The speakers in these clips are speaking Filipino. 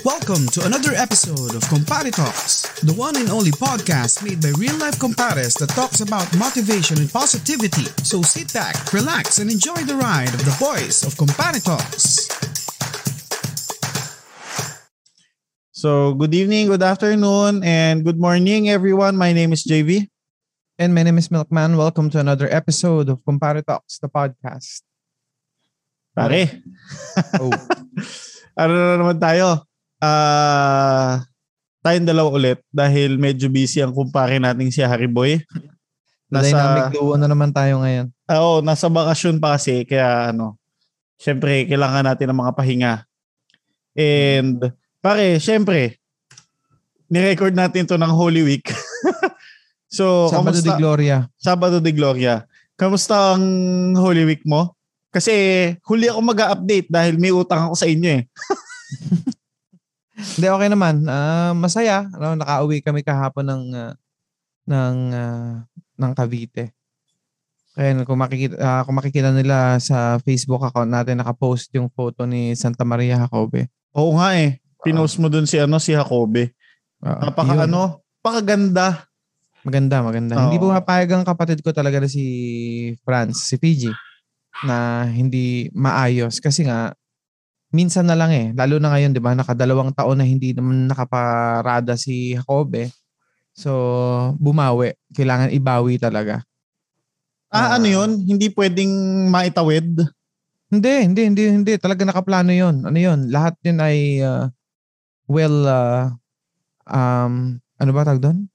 Welcome to another episode of Compare Talks, the one and only podcast made by real life compares that talks about motivation and positivity. So sit back, relax, and enjoy the ride of the voice of Compare Talks. So, good evening, good afternoon, and good morning, everyone. My name is JV. And my name is Milkman. Welcome to another episode of Compare Talks, the podcast. Pare, Oh, ano na naman tayo? Ah, tayong dalawa ulit dahil medyo busy ang kumpare nating si Harry Boy. nasa... Dynamic duo na naman tayo ngayon. ah, Oo, nasa bakasyon pa kasi kaya ano, syempre kailangan natin ng mga pahinga. And pare, syempre, ni-record natin to ng Holy Week. so, Sabado kamusta? de Gloria. Sabado de Gloria. Kamusta ang Holy Week mo? Kasi huli ako mag-update dahil may utang ako sa inyo eh. Hindi, okay naman. Ah, masaya. Ano, nakauwi kami kahapon ng ah, ng ah, ng Cavite. Kaya kung makikita, ah, kung makikita nila sa Facebook account natin, nakapost yung photo ni Santa Maria Jacobe. Oo nga eh. Pinost mo dun si ano si Jacobe. Ah, Napaka yun. ano, pakaganda. Maganda, maganda. Oo. Hindi pumapayag ang kapatid ko talaga na si Franz, si Fiji, na hindi maayos. Kasi nga, minsan na lang eh. Lalo na ngayon, di ba? Nakadalawang taon na hindi naman nakaparada si Jacobe. So, bumawi. Kailangan ibawi talaga. Ah, Ah. ano yun? Hindi pwedeng maitawid. Hindi, hindi, hindi, hindi. Talaga nakaplano yon Ano yon Lahat yun ay uh, well, uh, um, ano ba tag doon?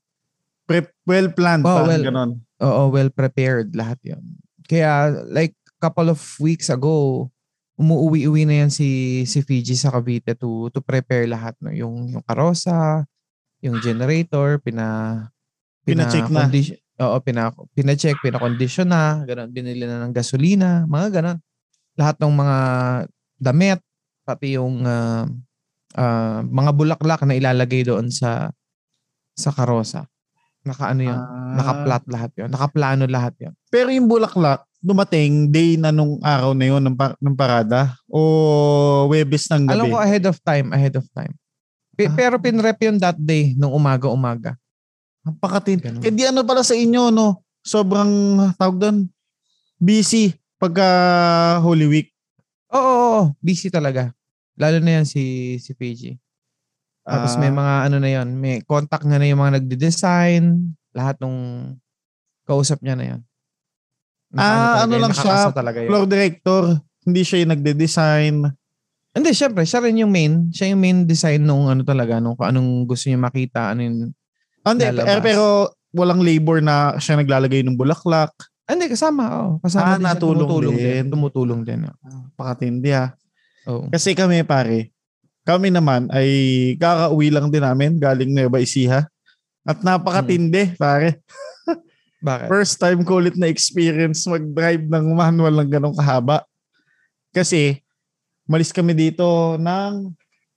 Pre- well planned. Oh, well, ganon. Oo, well prepared lahat 'yon. Kaya like couple of weeks ago, umuwi-uwi na yan si si Fiji sa Cavite to to prepare lahat no, yung yung karosa, yung generator, pina Pina-check na. condi- Oo, pina pina-check, pina-condition na, ganun, binili na ng gasolina, mga ganun. Lahat ng mga damit, pati yung ah, ah, mga bulaklak na ilalagay doon sa sa karosa. Naka ano yun? Ah. Naka-plot lahat yun. Nakaplano lahat yun. Pero yung bulaklak, dumating day na nung araw na yun ng, par- ng parada o Webes ng gabi? Alam ko ahead of time, ahead of time. Pe- Ah. Pero pinrep yun that day, nung umaga-umaga. Napakatin. Ganun. Eh di ano pala sa inyo, no? Sobrang, tawag doon, busy pagka Holy Week. Oo, oo, oo, busy talaga. Lalo na yan si, si Fiji. Tapos may Ah. mga ano na yun, may contact na na yung mga nagde-design, lahat nung kausap niya na yun. Ah, ano talaga yun, lang siya, talaga yun. Floor director, hindi siya yung nagde-design. Hindi, syempre, siya rin yung main. Siya yung main design nung ano talaga, nung anong gusto niya makita, ano yung... Ah, Hindi, eh, pero walang labor na siya naglalagay ng bulaklak. Ah, hindi, kasama. Oh, kasama Ah, din siya. natulong tumutulong din. Tumutulong din. Pakatindi ha. Oh. Kasi kami pare, kami naman ay kakauwi lang din namin galing Nueva Ecija. At napakatindi pare. Bakit? First time ko ulit na experience mag-drive ng manual ng ganong kahaba. Kasi malis kami dito ng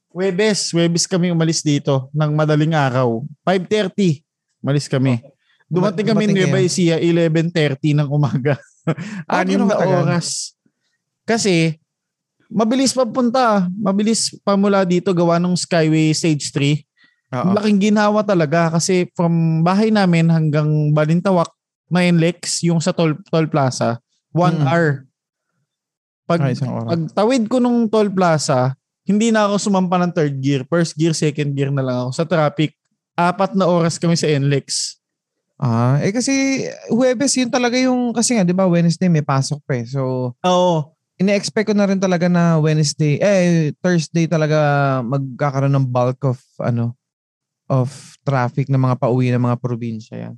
Webes. Webes kami umalis dito ng madaling araw. 5.30 malis kami. Dumating kami Dumating Nueva. Ecija 11.30 ng umaga. Ah, Anim na oras. Kasi mabilis pa punta. Mabilis pa mula dito gawa ng Skyway Stage 3. Oo. Laking ginawa talaga kasi from bahay namin hanggang Balintawak na Lex, yung sa toll, toll plaza, one Mm. hour. Pag, oras. pag tawid ko nung toll plaza, hindi na ako sumampa ng third gear. First gear, second gear na lang ako. Sa traffic, apat na oras kami sa NLEX. Ah, eh kasi Huwebes yun talaga yung kasi nga 'di ba Wednesday may pasok pa eh. So Oo. ine-expect ko na rin talaga na Wednesday eh Thursday talaga magkakaroon ng bulk of ano of traffic ng mga pauwi ng mga probinsya yan.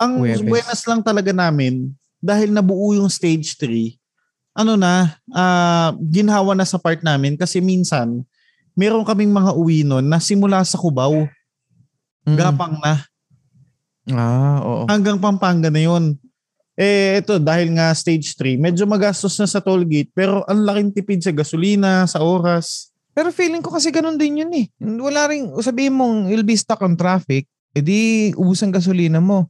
Ang Huwebes. buenas lang talaga namin, dahil nabuo yung stage 3, ano na, ah, ginhawa na sa part namin kasi minsan, meron kaming mga uwi nun na simula sa Cubao, Mm. gapang na, Ah, oo. hanggang Pampanga na yun. Eh, ito, dahil nga stage 3, medyo magastos na sa toll gate, pero ang laking tipid sa gasolina, sa oras. Pero feeling ko kasi ganun din yun eh. Wala rin, sabihin mong you'll be stuck on traffic, edi ubus ang gasolina mo.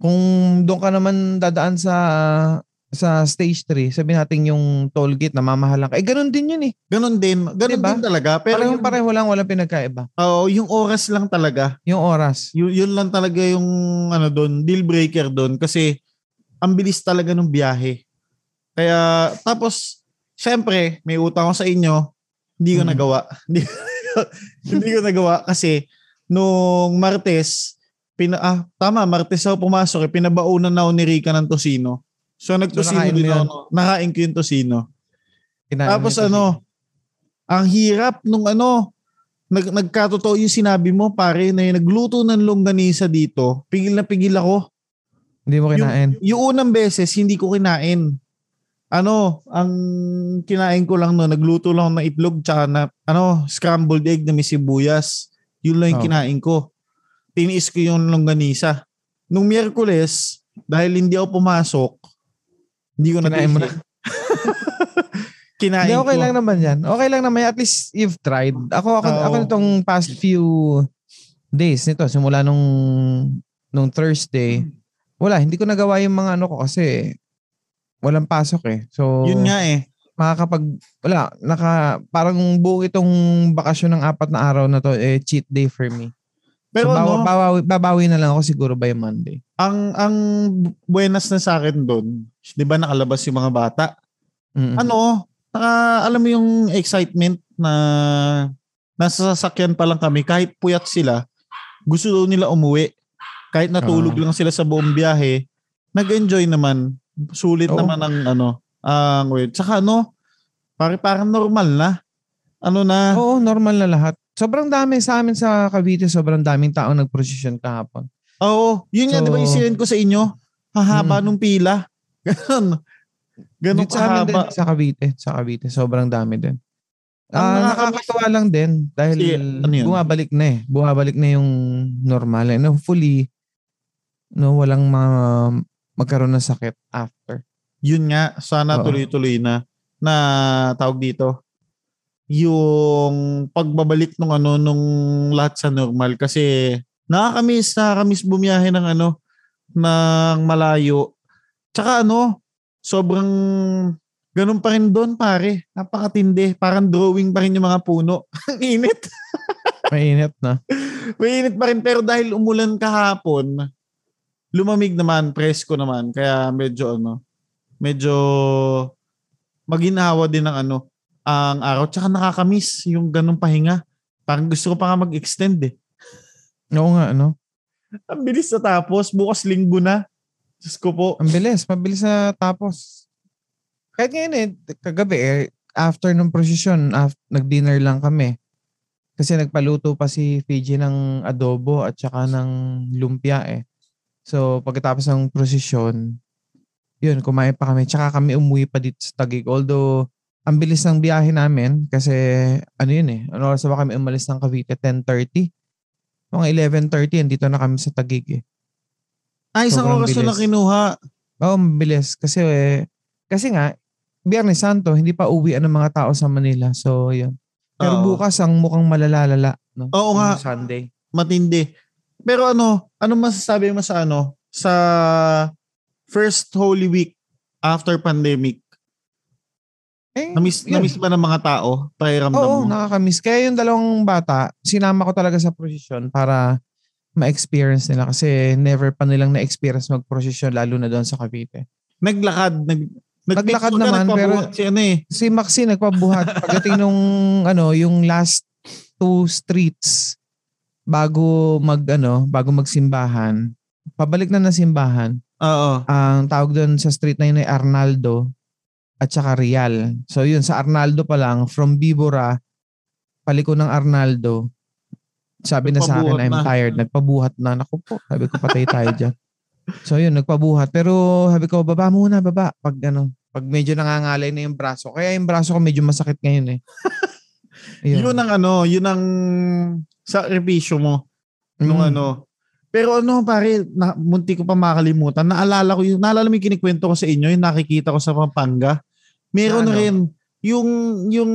Kung doon ka naman dadaan sa sa stage 3, sabi natin yung toll gate na mamahalan ka. Eh, ganun din yun eh. Ganon din. Ganon Diba? din talaga. Pero Parehong yung, pareho lang, walang pinagkaiba. oo, yung oras lang talaga. Yung oras. Yun, yun lang talaga yung ano doon, deal breaker doon kasi ang bilis talaga ng biyahe. Kaya tapos syempre, may utang ako sa inyo, hindi ko Mm. nagawa. Hindi ko nagawa kasi nung Martes, pina, ah, tama, Martes ako pumasok, eh, pinabaunan na ako ni Rica ng tosino. So nagtosino mo din ako. Nakain ko yung tosino. Kinain Tapos nito ano, ang hirap nung ano, nag, nagkatotoo yung sinabi mo, pare, na yung nagluto ng longganisa dito, pigil na pigil ako. Hindi mo kinain. Yung unang beses, hindi ko kinain. Ano, ang kinain ko lang no, nagluto lang ng itlog tsaka na, ano, scrambled egg na may sibuyas. Yun lang yung Oh. kinain ko. Tiniis ko yung longganisa. Nung Miyerkules, dahil hindi ako pumasok, hindi ko na Kinain mo na. kinain Hindi, okay ko. lang naman yan. Okay lang naman. At least you've tried. Ako, ako, Oo. ako nitong past few days nito, simula nung, nung Thursday, wala, hindi ko nagawa yung mga ano ko kasi walang pasok eh. So, Yun nga eh. makakapag, wala, naka, parang buo itong bakasyon ng apat na araw na to, eh, cheat day for me. Pero so, bawa, ano, bawawi, babawi na lang ako siguro by Monday. ang ang buenas na sa akin doon, 'di ba nakalabas yung mga bata? Mm-mm. Ano, naka, alam mo yung excitement na nasa sasakyan pa lang kami kahit puyat sila, gusto daw nila umuwi. Kahit natulog Ah. lang sila sa buong biyahe, nag-enjoy naman. Sulit Oo. naman ang ano, ang word. Saka ano, pare parang normal na. Ano na, Oo, normal na lahat. Sobrang dami sa amin sa Cavite, sobrang daming tao nag-procession kahapon. Oo, yun nga, So- di ba yung sinend ko sa inyo? Hahaba Mm. nung pila. Ganon. Ganon Dito sa amin din, kahaba. sa Cavite, sa Cavite, sobrang dami din. Ah, nakakamiss- nakakatawa lang din dahil Si- ano bumabalik na eh. Bumabalik na yung normal. And hopefully, no, walang ma- magkaroon ng sakit after. Yun nga, sana Oo. tuloy-tuloy na na tawag dito yung pagbabalik nung ano nung lahat sa normal. Kasi nakakamiss nakakamiss bumiyahe ng ano ng malayo. Tsaka ano sobrang ganun pa rin doon pare. Napakatindi. Parang drawing pa rin yung mga puno. Ang init. Mainit na. Mainit pa rin. Pero dahil umulan kahapon, lumamig naman, presko naman. Kaya medyo ano, medyo maginhawa din ng ano, ang araw. Tsaka nakakamiss yung ganong pahinga. Parang gusto ko pa nga mag-extend eh. Oo nga, ano? Ang bilis na tapos, bukas linggo na. Diyos ko po. Ang bilis. Mabilis na tapos. Kahit ngayon eh, kagabi eh, after ng prosesyon, af- nag-dinner lang kami. Kasi nagpaluto pa si Fiji ng adobo at saka ng lumpia eh. So pagkatapos ng prosesyon, yun, kumain pa kami. Tsaka kami umuwi pa dito sa Taguig. Although, ang bilis ng biyahe namin kasi ano yun eh, ano oras ba kami umalis ng Cavite? 10.30? Mga 11.30, andito na kami sa Taguig eh. Ay, isang oras na kinuha. Oo, mabilis. Kasi, eh, kasi nga, Biyernes Santo, hindi pa uwi ang mga tao sa Manila. So, yun. Pero Oo. bukas ang mukhang malalalala. No? Oo nga. Sunday. Matindi. Pero ano, ano masasabi mo sa ano, sa first Holy Week after pandemic? Eh, Namiss, yun. namiss ba ng mga tao? Pakiramdam Oo, mo? nakakamiss. Kaya yung dalawang bata, sinama ko talaga sa procession para ma-experience nila kasi never pa nilang na-experience mag-procession lalo na doon sa Cavite. naglakad, nag Naglakad nag- naman, pero- si ano eh. Si Maxi nagpabuhat pagdating nung ano, yung last two streets bago mag ano, bago magsimbahan. Pabalik na ng simbahan. Oo. Ang tawag doon sa street na yun ay Arnaldo at saka Real. So yun, sa Arnaldo pa lang, from Bibora, paliko ng Arnaldo, sabi na sa akin, I'm na." tired. Nagpabuhat na. Naku po, sabi ko, patay tayo dyan. So yun, nagpabuhat. Pero sabi ko, baba muna, baba. Pag ano, pag medyo nangangalay na yung braso. Kaya yung braso ko medyo masakit ngayon eh. Yun ang ano, yun ang sakripisyo mo nung Mm. ano. Pero ano pare, na, munti ko pa makalimutan. Naalala ko yung, naalala mo yung kinikwento ko sa inyo, yung nakikita ko sa Pampanga. Meron Na ano? rin yung, yung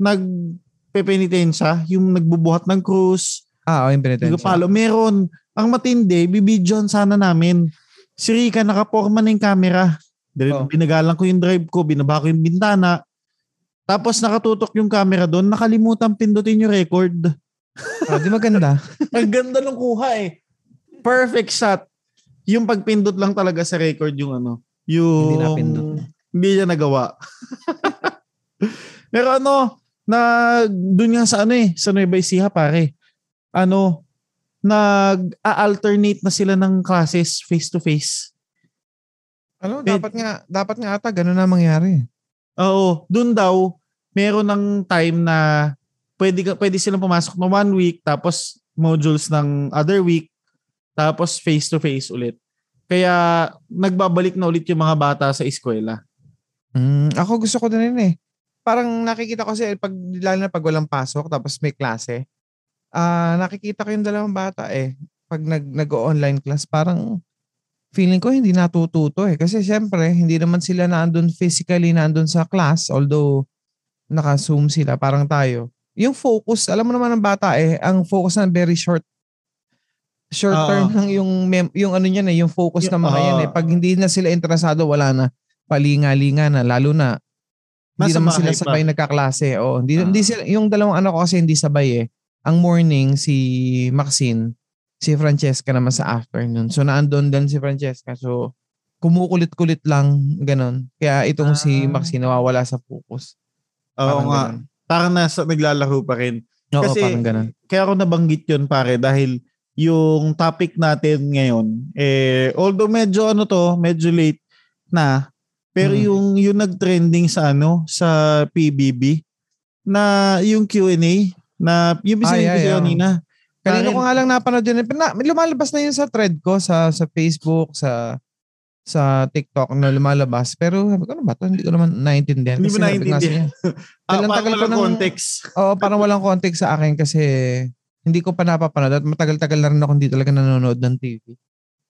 nagpepenitensya, yung nagbubuhat ng krus, Ah, oh, yung penitensya. Nagpapalo. Meron. Ang matindi, bibidyohan sana namin. Si Rika nakaporma na yung camera. Oh. binagalan ko yung drive ko, binaba ko yung bintana. Tapos nakatutok yung camera doon, nakalimutan pindutin yung record. Oh, di maganda. Ang ganda ng kuha eh. Perfect shot. Yung pagpindot lang talaga sa record yung ano. Yung... Hindi napindot. Hindi niya nagawa. Pero ano, na doon nga sa ano eh, sa Nueva Ecija pare. Ano, nag-alternate na sila ng classes face to face. Ano, dapat nga, dapat nga ata ganun na mangyari. Oo, doon daw meron ng time na pwede pwede silang pumasok ng one week tapos modules ng other week tapos face to face ulit. Kaya nagbabalik na ulit yung mga bata sa eskwela. Mm, ako gusto ko din yun eh. Parang nakikita ko kasi pag, lalo na pag walang pasok tapos may klase, ah nakikita ko yung dalawang bata eh. Pag nag, nag-online class, parang feeling ko hindi natututo eh. Kasi syempre, hindi naman sila naandun physically naandun sa class, although naka-zoom sila, parang tayo. Yung focus, alam mo naman ng bata eh, ang focus na very short short Oo. term lang yung mem- yung ano niyan eh, yung focus Yung- ng mga yan eh. Pag hindi na sila interesado, wala na palinga-linga na lalo na hindi Nasa naman sila sabay nagkaklase. Oh, hindi, Ah. hindi sila, yung dalawang anak ko kasi hindi sabay eh. Ang morning si Maxine, si Francesca naman sa afternoon. So naandun din si Francesca. So kumukulit-kulit lang ganon. Kaya itong si Ah. Maxine nawawala sa focus. Oo Parang nga. ganon. Parang nasa naglalaro pa rin. Oo, Kasi- parang ganon. Kaya ako nabanggit yun pare dahil yung topic natin ngayon, eh, although medyo ano to, medyo late na, pero Mm. yung yung nag-trending sa ano, sa PBB, na yung Q&A, na yung Ay, bisaya ay, ko ay. kanina. Kanino ko nga lang napanood yun. Na, lumalabas na yun sa thread ko, sa sa Facebook, sa sa TikTok na lumalabas. Pero sabi ko, ano ba to? Hindi ko naman naiintindihan. Hindi mo inyo, Ah, parang tagal ko walang nang- context. Oo, parang walang context sa akin kasi hindi ko pa napapanood at matagal-tagal na rin ako hindi talaga nanonood ng TV.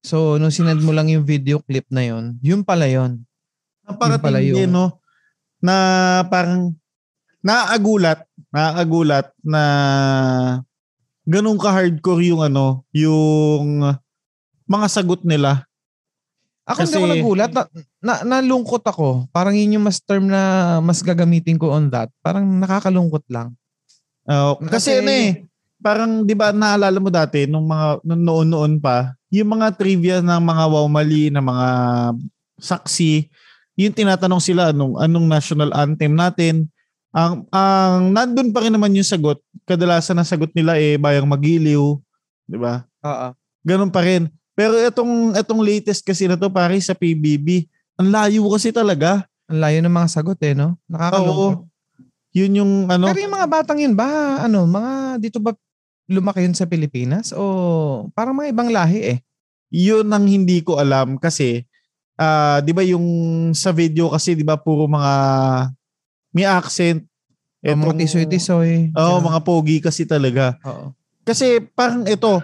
So, nung sinend mo lang yung video clip na yon, yun pala yun. Napakatindi, yun. no? Na parang naaagulat, naaagulat na ganun ka-hardcore yung ano, yung mga sagot nila. Ako hindi Kasi- ako nagulat. Na, na, nalungkot ako. Parang yun yung mas term na mas gagamitin ko on that. Parang nakakalungkot lang. Oo, kasi, Kasi- ano eh, parang 'di ba naalala mo dati nung mga noon-noon pa, yung mga trivia ng mga wow mali na mga saksi, yung tinatanong sila anong anong national anthem natin. Ang ang nandun pa rin naman yung sagot. Kadalasan ang sagot nila eh bayang magiliw, 'di ba? Oo. Ganun pa rin. Pero itong itong latest kasi na to pare sa PBB, ang layo kasi talaga. Ang layo ng mga sagot eh, no? Nakakalungkot. Oo. Yun yung ano, Pero yung mga batang yun ba, ano, mga dito ba lumaki yun sa Pilipinas? O parang mga ibang lahi eh? yun ang hindi ko alam kasi ah 'di ba yung sa video kasi 'di ba puro mga may accent. O mga Etong- tisoy-tisoy. Oo, Ganun. mga pogi kasi talaga. Oo. Kasi parang ito,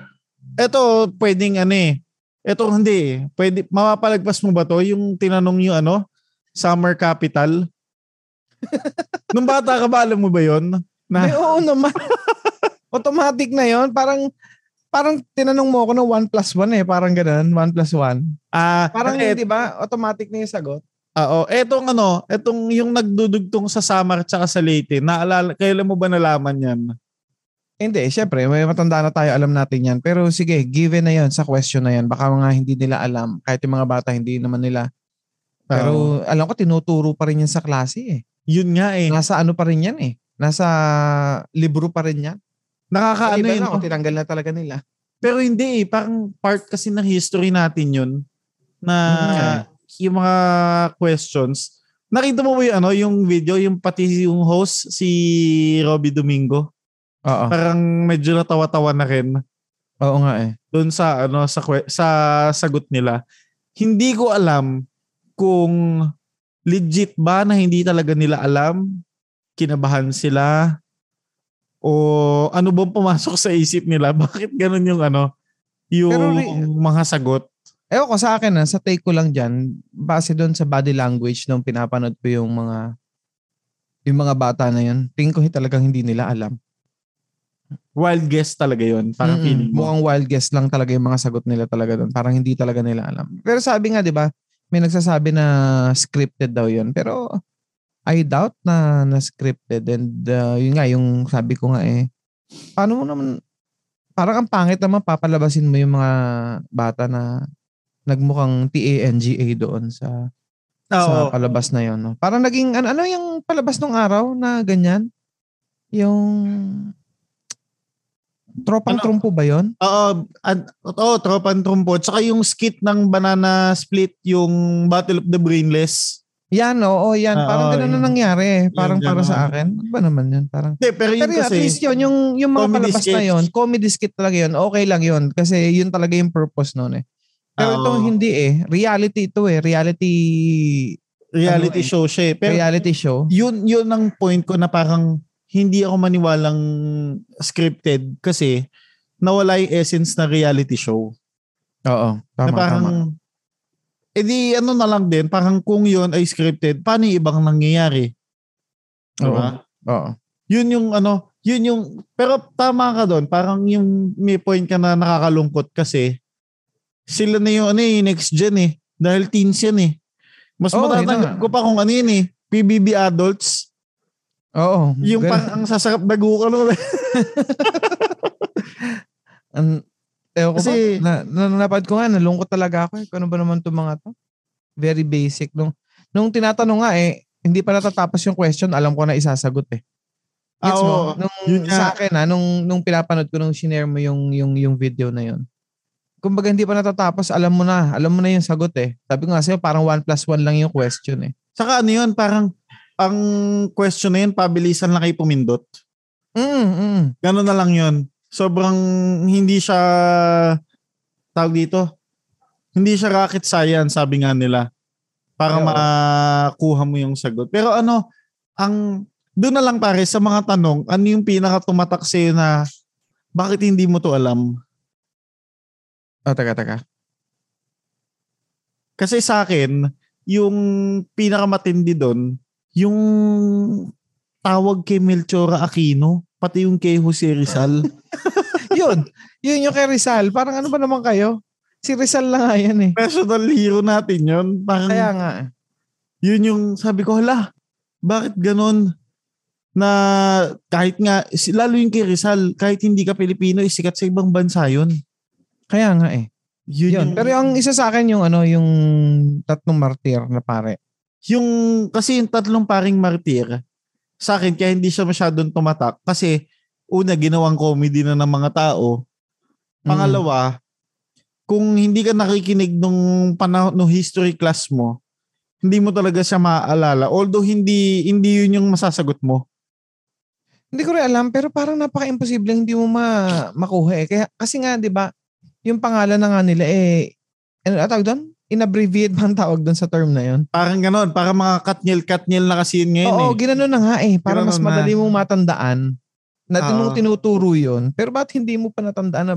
ito pwedeng ano eh. Ito hindi eh. Pwede, mapapalagpas mo ba to yung tinanong yung ano, summer capital? Nung bata ka ba, alam mo ba yon? Na, Ay, oo naman. Automatic na yon Parang, parang tinanong mo ako ng 1 plus 1 eh. Parang ganun, 1 plus 1. ah, Parang et- di ba automatic na yung sagot. Oo, etong ano, etong yung nagdudugtong sa Samar tsaka sa Leyte, naalala, kailan mo ba nalaman yan? Hindi, syempre, may matanda na tayo, alam natin yan. Pero sige, given na yon sa question na yan. Baka mga hindi nila alam. Kahit yung mga bata, hindi naman nila. Pero alam ko, tinuturo pa rin yan sa klase eh. yun nga eh. Nasa ano pa rin yan eh. Nasa libro pa rin yan. Nakakaano yun. na, kung tinanggal na talaga nila. Pero hindi eh, parang part kasi ng history natin yun na Mm. yung mga questions. Nakita mo ba yung ano, yung video, yung pati yung host, si Robbie Domingo? Oo. Parang medyo natawa-tawa na rin Oo nga eh. doon sa ano sa sa sagot nila. Hindi ko alam kung legit ba na hindi talaga nila alam, kinabahan sila o ano bang pumasok sa isip nila? Bakit ganun yung ano yung Pero mga sagot? Ewan ko sa akin na, sa take ko lang dyan, base doon sa body language nung pinapanood ko yung mga yung mga bata na yun, tingin ko talagang hindi nila alam. Wild guess talaga yun. Parang Mm-mm. feeling mo. Mukhang wild guess lang talaga yung mga sagot nila talaga doon. Parang hindi talaga nila alam. Pero sabi nga, di ba, may nagsasabi na scripted daw yun. Pero I doubt na na scripted and uh, yun nga yung sabi ko nga eh paano mo naman parang ang pangit naman papalabasin mo yung mga bata na nagmukhang TANGA doon sa sa Oo. palabas na yon. No? Parang naging ano, ano yung palabas nung araw na ganyan? Yung Tropang Ano? Trumpo ba yon? Oo, ad, oo, tropan trumpo. Tsaka yung skit ng Banana Split, yung Battle of the Brainless. Yan, oo, yan. Ah, Parang oo, ganun na yun. nangyari. eh. Parang Yun, para sa akin. Ano ba naman yan? Parang Hindi, pero yun Pero yun, at kasi, least yun, yung, yung mga palabas na sketch. yun, comedy skit talaga yun, okay lang yun. Kasi yun talaga yung purpose nun eh. Pero Oo. ito hindi eh. Reality ito eh. Reality reality ano eh, show siya eh. Pero reality show. yun, yun ang point ko na parang hindi ako maniwalang scripted kasi nawala yung essence na reality show. Oo. Tama, na parang, tama. Eh di ano na lang din, parang kung yun ay scripted, paano yung ibang nangyayari? Diba? Oo. Yun yung ano, yun yung, pero tama ka doon, parang yung may point ka na nakakalungkot kasi sila na yung ano eh, next gen eh. Dahil teens yan eh. Mas yun matatanggap ko pa kung ano yun eh. PBB adults. Oo. Yung Ganun. parang ang sasarap na gukalo. An, ewan ko Kasi- ba? Na, na, napad ko nga, nalungkot talaga ako. Eh. Ano ba naman itong mga to? Very basic. Nung, nung tinatanong nga eh, hindi pa natatapos yung question, alam ko na isasagot eh. Gets Ah, mo? oo. Nung, Yun sa akin ha, nung, nung pinapanood ko, nung shinare mo yung, yung, yung video na yun. Kumbaga hindi pa natatapos, alam mo na. Alam mo na yung sagot eh. Sabi ko nga sa'yo, parang 1 plus 1 lang yung question eh. Saka ano yun, parang ang question na yun, pabilisan lang kayo pumindot. Mm, mm. Ganun na lang yun. Sobrang hindi siya, tawag dito, hindi siya rocket science, sabi nga nila. Para Oo. makuha mo yung sagot. Pero ano, ang, doon na lang pare, sa mga tanong, ano yung pinaka tumatak sa'yo na, bakit hindi mo to alam? Oh, taga, taga. Kasi sa akin, yung pinakamatindi doon, yung tawag kay Melchora Aquino, pati yung kay Jose Rizal. yun. Yun yung kay Rizal. Parang ano ba naman kayo? Si Rizal lang nga yan eh. Personal hero natin yun. Parang Kaya nga. eh. yun yung sabi ko, hala, bakit ganun? Na kahit nga, lalo yung kay Rizal, kahit hindi ka Pilipino, eh, sikat sa ibang bansa yun. Kaya nga eh. Yun, Yun. yung, Pero ang isa sa akin yung ano, yung tatlong martir na pare. yung, kasi yung tatlong paring martir, sa akin, kaya hindi siya masyadong tumatak. Kasi, una, ginawang comedy na ng mga tao. Mm. Pangalawa, kung hindi ka nakikinig nung panahon, nung history class mo, hindi mo talaga siya maaalala. Although hindi hindi yun yung masasagot mo. Hindi ko rin alam, pero parang napaka-imposible hindi mo ma makuha eh. Kaya, kasi nga, di ba, yung pangalan na nga nila eh, ano tawag doon? In-abbreviate ba ang tawag doon sa term na yun? Parang ganon, para mga katnyel-katnyel na kasi yun ngayon Oo, eh. ginanon na nga eh. Para mas na. madali mong matandaan na Oo. tinung tinuturo yun. Pero ba't hindi mo pa natandaan na,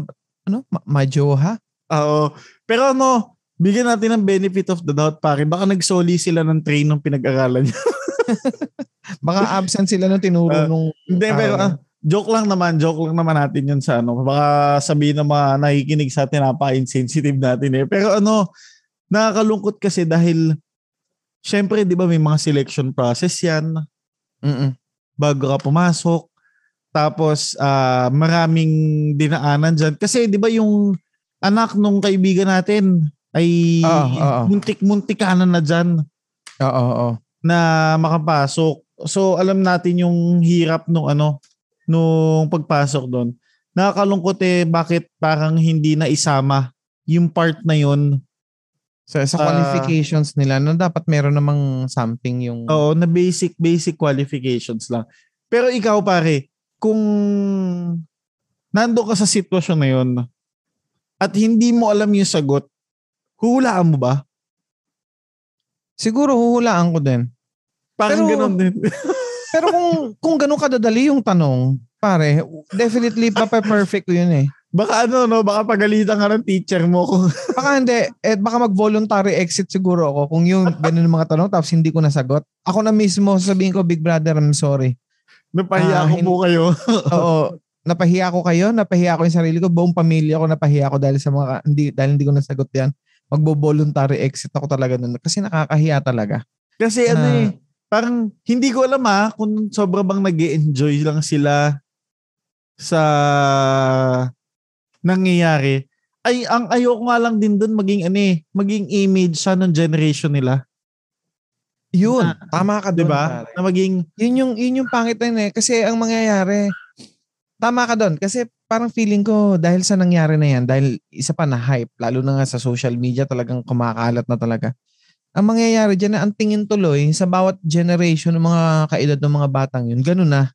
ano, ma- majoha? Oo. Pero ano, bigyan natin ng benefit of the doubt pare. Baka nagsoli sila ng train nung pinag-aralan niya. Baka absent sila nung tinuro Ah, nung... Hindi, pero araw. ah, joke lang naman, joke lang naman natin yun sa ano. Baka sabihin ng mga nakikinig sa atin, napaka-insensitive natin eh. Pero ano, nakakalungkot kasi dahil, syempre, di ba may mga selection process yan Mm-mm. bago ka pumasok. Tapos, ah, maraming dinaanan dyan. Kasi, di ba yung anak nung kaibigan natin ay Oo, oo. muntik-muntik kanan na dyan Oo, oo. na makapasok. So alam natin yung hirap nung ano nung pagpasok doon. Nakakalungkot eh bakit parang hindi na isama yung part na yun. Sa, sa Ah. qualifications nila, no, dapat meron namang something yung... Oo, na basic basic qualifications lang. Pero ikaw pare, kung nando ka sa sitwasyon na yun at hindi mo alam yung sagot, huhulaan mo ba? Siguro huhulaan ko din. Parang Pero- ganun din. Pero kung kung ganun kadadali yung tanong, pare, definitely pape-perfect ko yun eh. Baka ano no, baka pagalitan ka ng teacher mo kung Baka hindi, eh, baka mag-voluntary exit siguro ako kung yung ganun mga tanong tapos hindi ko nasagot. Ako na mismo sabihin ko, Big Brother, I'm sorry. napahiya Ah, ko hin- po kayo. Oo, napahiya ko kayo, napahiya ko yung sarili ko, buong pamilya ko napahiya ko dahil sa mga, hindi, dahil hindi ko nasagot yan. magbo-voluntary exit ako talaga nun. Kasi nakakahiya talaga. Kasi ano Na- eh, parang hindi ko alam ah kung sobra bang nag enjoy lang sila sa nangyayari. Ay, ang ayoko nga lang din dun maging ano eh, maging image siya ng generation nila. Yun, Ah, tama ka Di doon. ba? Na maging, Yun yung, yun yung pangit na yun eh. Kasi ang mangyayari, tama ka doon. Kasi parang feeling ko dahil sa nangyari na yan, dahil isa pa na hype, lalo na nga sa social media talagang kumakalat na talaga. Ang mangyayari dyan na ang tingin tuloy sa bawat generation ng mga kaedad ng mga batang yun, ganun na.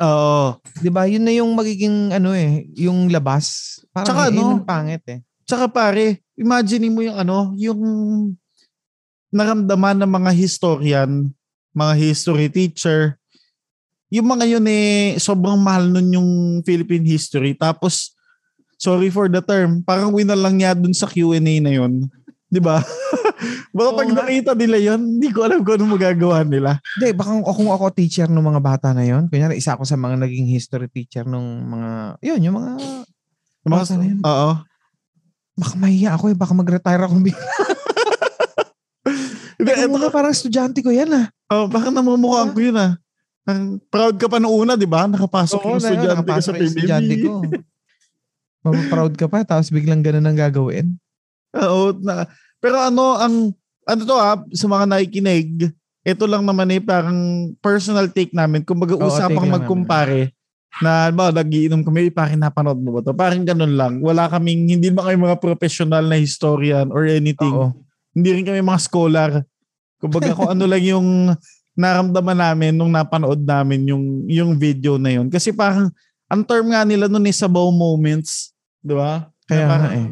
Oo. 'Di ba? Yun na yung magiging ano eh, yung labas. Parang Tsaka yun ano, yung pangit eh. Tsaka pare, imagine mo yung ano, yung naramdaman ng mga historian, mga history teacher, yung mga yun eh, sobrang mahal nun yung Philippine history. Tapos, sorry for the term, parang winal lang niya dun sa Q&A na yun. Di ba? Baka Oo pag nakita nila yun, hindi ko alam kung ano magagawa nila. Hindi, baka kung ako teacher ng mga bata na yon, kunyari isa ako sa mga naging history teacher nung mga, yun, yung mga, Yung mga, Baka na yun. oo. baka mahiya ako eh, baka mag-retire ako. Hindi, Teka muna, parang estudyante ko yan ah. oh, baka namumukhaan ko yun ah. Ang proud ka pa noong una, di ba? Nakapasok yung na yun, estudyante ka sa yung PBB. estudyante ko. Mapaproud ka pa, tapos biglang ganun ang gagawin. Oo. Na, pero ano, ang, ano to ah, sa mga nakikinig, ito lang naman eh, parang personal take namin. Kung mag-uusapang magkumpare, na ba nagiinom kami, parang napanood mo ba to? Parang ganun lang. Wala kaming, hindi ba kayo mga professional na historian or anything. Oo. Hindi rin kami mga scholar. Kumbaga kung ano lang yung naramdaman namin nung napanood namin yung yung video na yun. Kasi parang ang term nga nila nun is sabaw moments, 'di ba? Kaya parang, nga eh.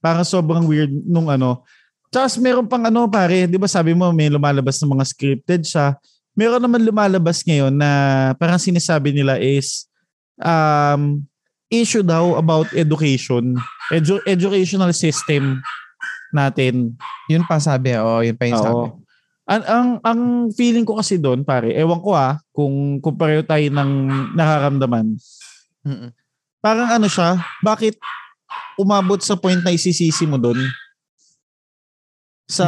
parang sobrang weird nung ano. Tapos meron pang ano pare, 'di ba sabi mo may lumalabas ng mga scripted siya. Meron naman lumalabas ngayon na parang sinasabi nila is um issue daw about education, edu- educational system natin. Yun pa sabi, oo, yun pa yung sabi. Ang, ang, ang feeling ko kasi doon, pare, ewan ko ah, kung, kung pareho tayo ng nakaramdaman. Mm-mm. Parang ano siya, bakit umabot sa point na isisisi mo doon sa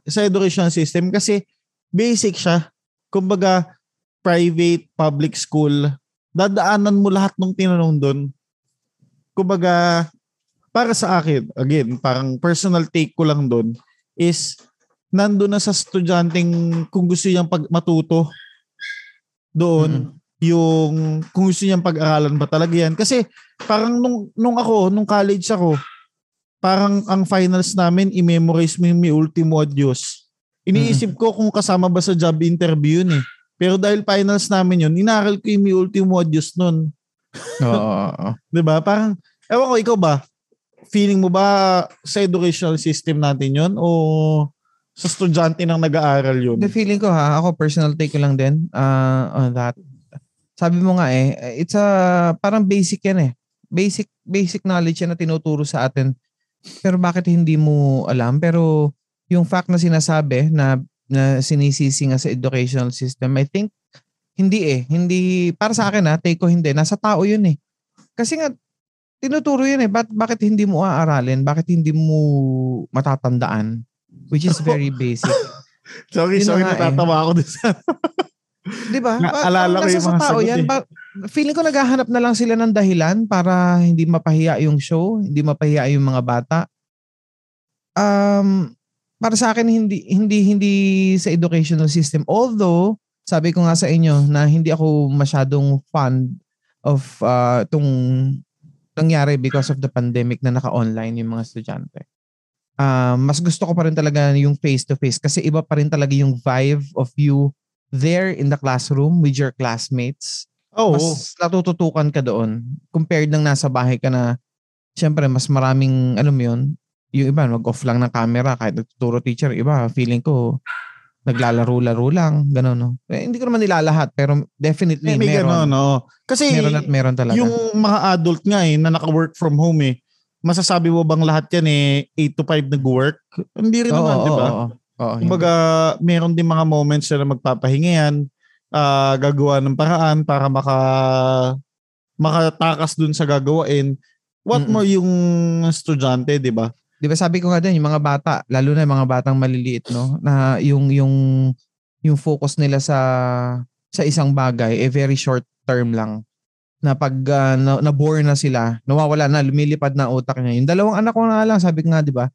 sa education system kasi basic siya. Kumbaga private public school, dadaanan mo lahat ng tinanong doon. Kumbaga para sa akin, again, parang personal take ko lang doon is nando na sa estudyanteng kung gusto niyang pag matuto doon yung kung gusto niyang pag-aralan ba talaga yan kasi parang nung nung ako nung college ako parang ang finals namin i-memorize mo yung mi ultimo adios iniisip ko kung kasama ba sa job interview yun eh pero dahil finals namin yun inaral ko yung mi ultimo adios nun Oo, oo, oo. 'di ba parang ewan ko ikaw ba feeling mo ba sa educational system natin yun o sa estudyante nang nag-aaral yun The feeling ko ha, ako personal take ko lang din uh, on that. Sabi mo nga eh, it's a parang basic yan eh. Basic basic knowledge yan na tinuturo sa atin. Pero bakit hindi mo alam? Pero yung fact na sinasabi na, na sinisisi nga sa educational system, I think hindi eh. Hindi, para sa akin ha, take ko hindi. Nasa tao yun eh. Kasi nga, tinuturo yun eh. Ba't, bakit hindi mo aaralin? Bakit hindi mo matatandaan? Which is very basic. sorry yun na sorry nga eh. natatawa ako dun sa 'Di ba? Naalala ko yung mga tao yan. eh. Ba- feeling ko naghahanap na lang sila ng dahilan para hindi mapahiya yung show, hindi mapahiya yung mga bata. Um, para sa akin hindi hindi hindi sa educational system. Although sabi ko nga sa inyo na hindi ako masyadong fond of uh, itong nangyari because of the pandemic na naka-online yung mga estudyante. Ah, mas gusto ko pa rin talaga yung face-to-face kasi iba pa rin talaga yung vibe of you there in the classroom with your classmates. Oo. Mas natututukan ka doon compared nang nasa bahay ka na syempre mas maraming alam mo yun, yung iba mag-off lang ng camera kahit nagtuturo teacher, iba feeling ko naglalaro-laro lang, gano'n no. Eh, hindi ko naman nilalahat pero may, definitely may meron. gano'n, no? Kasi Meron at meron talaga. yung mga adult nga eh, na naka-work from home eh, masasabi mo bang lahat yan eh, 8 to 5 nag-work? Hindi rin Oo, naman, di ba? oo, oo. Hindi. Kumbaga, meron din mga moments na magpapahinga yan, ah, gagawa ng paraan para maka makatakas dun sa gagawain. What Mm-mm. more yung estudyante, di ba? 'Di ba sabi ko nga din yung mga bata, lalo na yung mga batang maliliit, no, na yung yung yung focus nila sa sa isang bagay eh very short term lang. Na pag uh, na, na-bore na sila, nawawala na, lumilipad na utak niya. Yung dalawang anak ko na lang, sabi ko nga, 'di ba?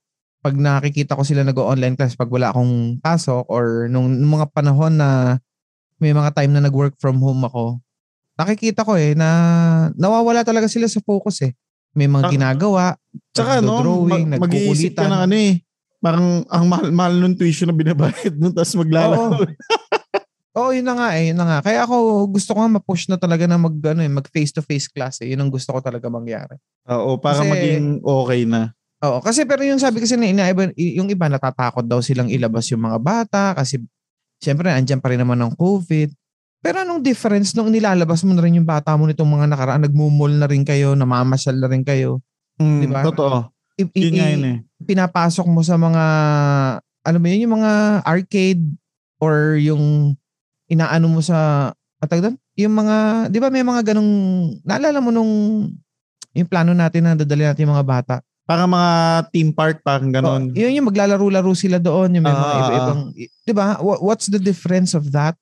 Pag nakikita ko sila nag-online class pag wala akong pasok or nung, nung mga panahon na may mga time na nag-work from home ako, nakikita ko eh na nawawala talaga sila sa focus eh. May mga Tsaka- ginagawa, Tsaka no, drawing, mag- mag-iisip ka ng ano eh. Parang ang mahal-mahal nung tuition na binabayad mo tapos maglalaro. Oo, yun na nga eh, yun na nga. Kaya ako gusto ko nga ma-push na talaga na mag, ano, eh, mag face-to-face class eh. Yun ang gusto ko talaga mangyari. Oo, para Kasi- maging okay na. Oo, kasi pero yung sabi kasi na inaiba, yung iba natatakot daw silang ilabas yung mga bata kasi syempre andyan pa rin naman ng COVID. Pero anong difference nung nilalabas mo na rin yung bata mo nitong mga nakaraan, nagmumol na rin kayo, namamasyal na rin kayo. Mm, Diba? Totoo. I- i- Yun nga yun eh. pinapasok mo sa mga ano ba yun, yung mga arcade or yung inaano mo sa atag doon? Yung mga, di ba may mga ganong, naalala mo nung yung plano natin na dadali natin yung mga bata. Parang mga theme park, parang ganon. Oh, yun yung maglalaro-laro sila doon, yung may mga Ah, iba-ibang, di ba? Wha- What's the difference of that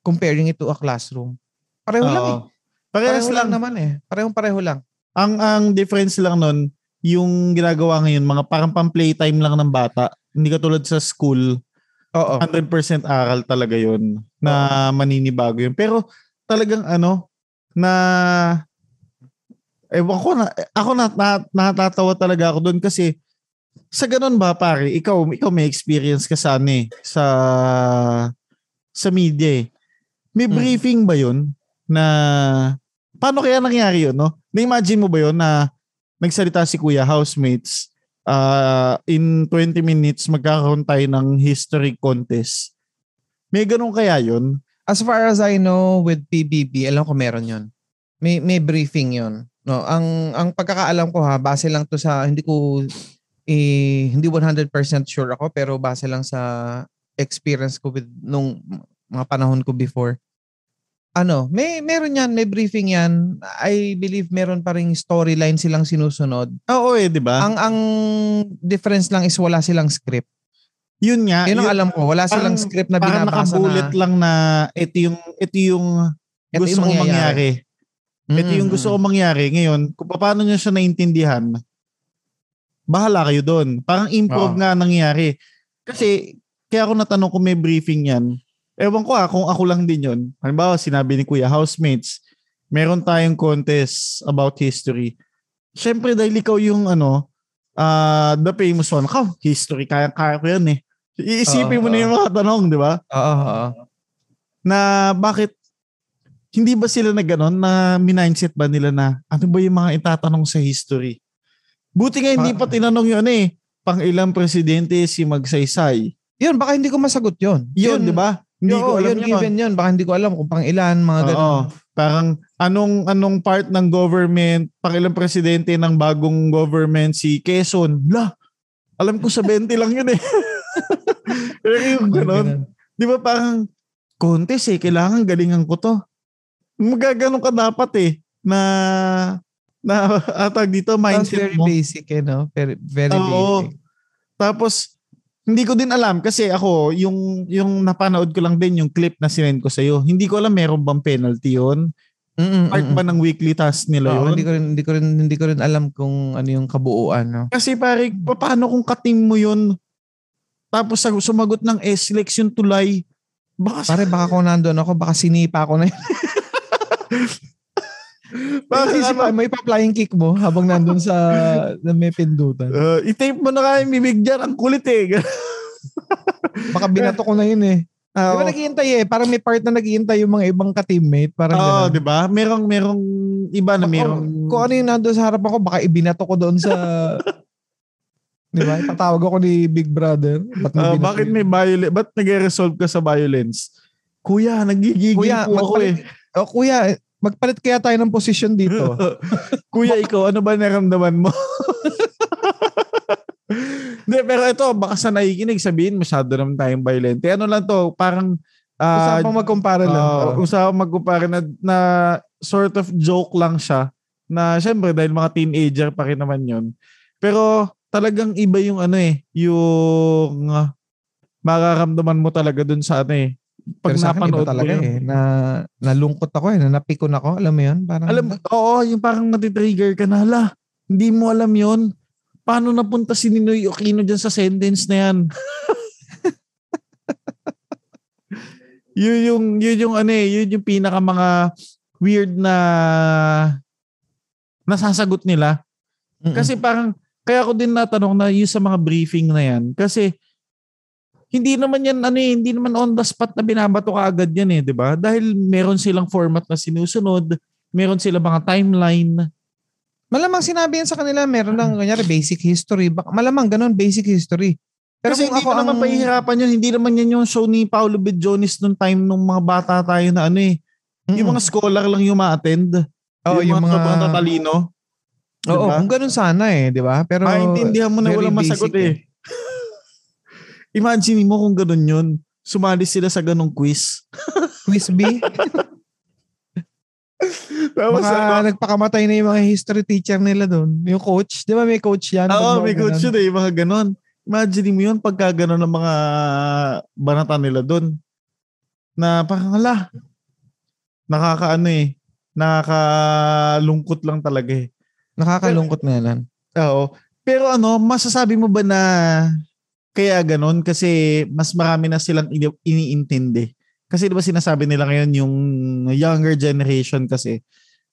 comparing it to a classroom? Pareho lang eh. Oo. Parehas Pareho lang lang. naman eh. Parehong pareho lang. Ang ang difference lang nun, yung ginagawa ngayon, mga parang pang playtime lang ng bata. Hindi katulad sa school, Oo. 100% aral talaga yun na maninibago yun. Pero talagang ano, na ewan ko na, ako na, na natatawa talaga ako doon kasi sa ganun ba pare, ikaw, ikaw may experience ka sa ano eh, sa, sa media eh. May Hmm. briefing ba yun na paano kaya nangyari yun, no? Na-imagine mo ba yun na nagsalita si Kuya Housemates uh, in 20 minutes magkakaroon tayo ng history contest. May ganun kaya yun? As far as I know with PBB, alam ko meron 'yon. May may briefing 'yon. No, ang ang pagkakaalam ko ha, base lang to sa hindi ko eh, hindi 100% sure ako pero base lang sa experience ko with nung mga panahon ko before. Ano, may meron 'yan, may briefing 'yan. I believe meron pa ring storyline silang sinusunod. Oo eh, di ba? Ang ang difference lang is wala silang script. Yun nga. Yun ang yun- alam ko, wala silang parang- script na parang binabasa nakabulit na. lang na ito yung, ito yung Ito gusto yung kong mangyari. Ito yung Mm, gusto mm. kong mangyari. Ngayon, kung paano nyo siya naintindihan, bahala kayo doon. Parang improv Oo. nga nangyari. Kasi, kaya ako natanong kung may briefing yan. Ewan ko ah, kung ako lang din yun. Halimbawa, sinabi ni Kuya, housemates, meron tayong contest about history. Siyempre, dahil ikaw yung ano, ah the famous one. Ka, history, kaya-kaya ko yan eh. Iisipin Oo, mo na yung mga tanong, di ba? Oo, oo. na bakit hindi ba sila na gano'n na mindset ba nila na ano ba yung mga itatanong sa history? Buti nga hindi pa tinanong yun eh. Pang ilang presidente si Magsaysay. Yun, baka hindi ko masagot yun. Yun, di ba? Hindi Hindi ko alam yun, yun. given yun. Baka hindi ko alam kung pang ilan, mga Oo. ganun. Parang anong anong part ng government, pang ilang presidente ng bagong government si Quezon. Blah! Alam ko sa 20 lang yun eh. Pero yung gano'n, Di ba parang contest eh, kailangan galingan ko to. Magaganon ka dapat eh, na, na atag dito, Sounds mindset very mo. basic, eh, no? Very, very Oo. basic. Tapos, hindi ko din alam kasi ako, yung, yung napanood ko lang din yung clip na sinend ko sa'yo. Hindi ko alam meron bang penalty. Mm-mm, Part mm-mm. ba ng weekly task nila Oo, yun? hindi ko rin hindi ko rin hindi ko rin alam kung ano yung kabuuan, no. Kasi pare, paano kung katim mo yun? Tapos sumagot ng S-Lex yung tulay. Baka Pare baka kung nandoon ako, baka sinipa ko na yun. Baka Baka ano, mo ipa-flying kick mo habang nandoon sa na may pindutan. Uh, i-tape mo na kaya yung bibig dyan. Ang kulit eh. Baka binato ko na yun eh. Di ba Oo, naghihintay eh? Parang may part na naghihintay yung mga ibang ka-teammate. Parang Oo, ganun. di ba? Merong, merong iba na merong... Kung ano yung nandun sa harapan ko, baka ibinato ko doon sa... di ba? Itatawag ako ni Big Brother. Ba't binato bakit yun? may violence? Ba't nag-resolve ka sa violence? Kuya, nagigigil Kuya, po ako eh. Oh, kuya, magpalit kaya tayo ng posisyon dito. Kuya, ikaw, ano ba naramdaman mo? Hindi, pero ito, baka sa nakikinig, sabihin, masyado naman tayong violente. Ano lang to, parang... ah, Usapang magkumpara lang. Uh, usapang magkumpara na, na sort of joke lang siya na syempre dahil mga teenager pa rin naman yun. Pero talagang iba yung ano eh, yung uh, mararamdaman mo talaga dun sa ano eh. Pag Pero sa akin, iba talaga yun. eh. Na, nalungkot ako eh. Na napikon ako. Alam mo yun? Parang, Alam mo, oo, yung parang natitrigger ka na, hala, hindi mo alam yon Paano napunta si Ninoy Aquino dyan sa sentence na yan? yun yung, yun yung ano eh, yun yung pinaka mga weird na nasasagot nila. Mm-mm. Kasi parang, kaya ko din natanong na yung sa mga briefing na yan. Kasi, hindi naman yan, ano eh, hindi naman on the spot na binabato ka agad yan eh, di ba? Dahil meron silang format na sinusunod, meron sila mga timeline. Malamang sinabi yan sa kanila, meron ng kanyari basic history. Baka, malamang ganun, basic history. Pero Kasi kung hindi ako ko naman ang- pahihirapan yun. Hindi naman yan yung show ni Paolo Bedjonis nung time nung mga bata tayo na ano eh. Yung Mm. mga scholar lang yung ma-attend. Oo, yung, mga, sobrang mga... tatalino. Oo, diba? kung ganun sana eh, di ba? Pero Maintindihan mo na walang masagot eh. Imagine mo kung ganun yun. Sumali sila sa ganung quiz. Quiz B. Tapos Baka ano, nagpakamatay na yung mga history teacher nila doon. Yung coach. Di ba may coach yan? Oo, Pag may mga coach ganun. yun eh, mga ganon. Imagine mo yun pagka ganon ng mga banata nila doon. Na parang hala, nakakaano eh, nakakalungkot lang talaga eh. Nakakalungkot na yan. Oo. Pero ano, masasabi mo ba na kaya ganon? Kasi mas marami na silang ini- iniintindi. Kasi di ba sinasabi nila ngayon yung younger generation kasi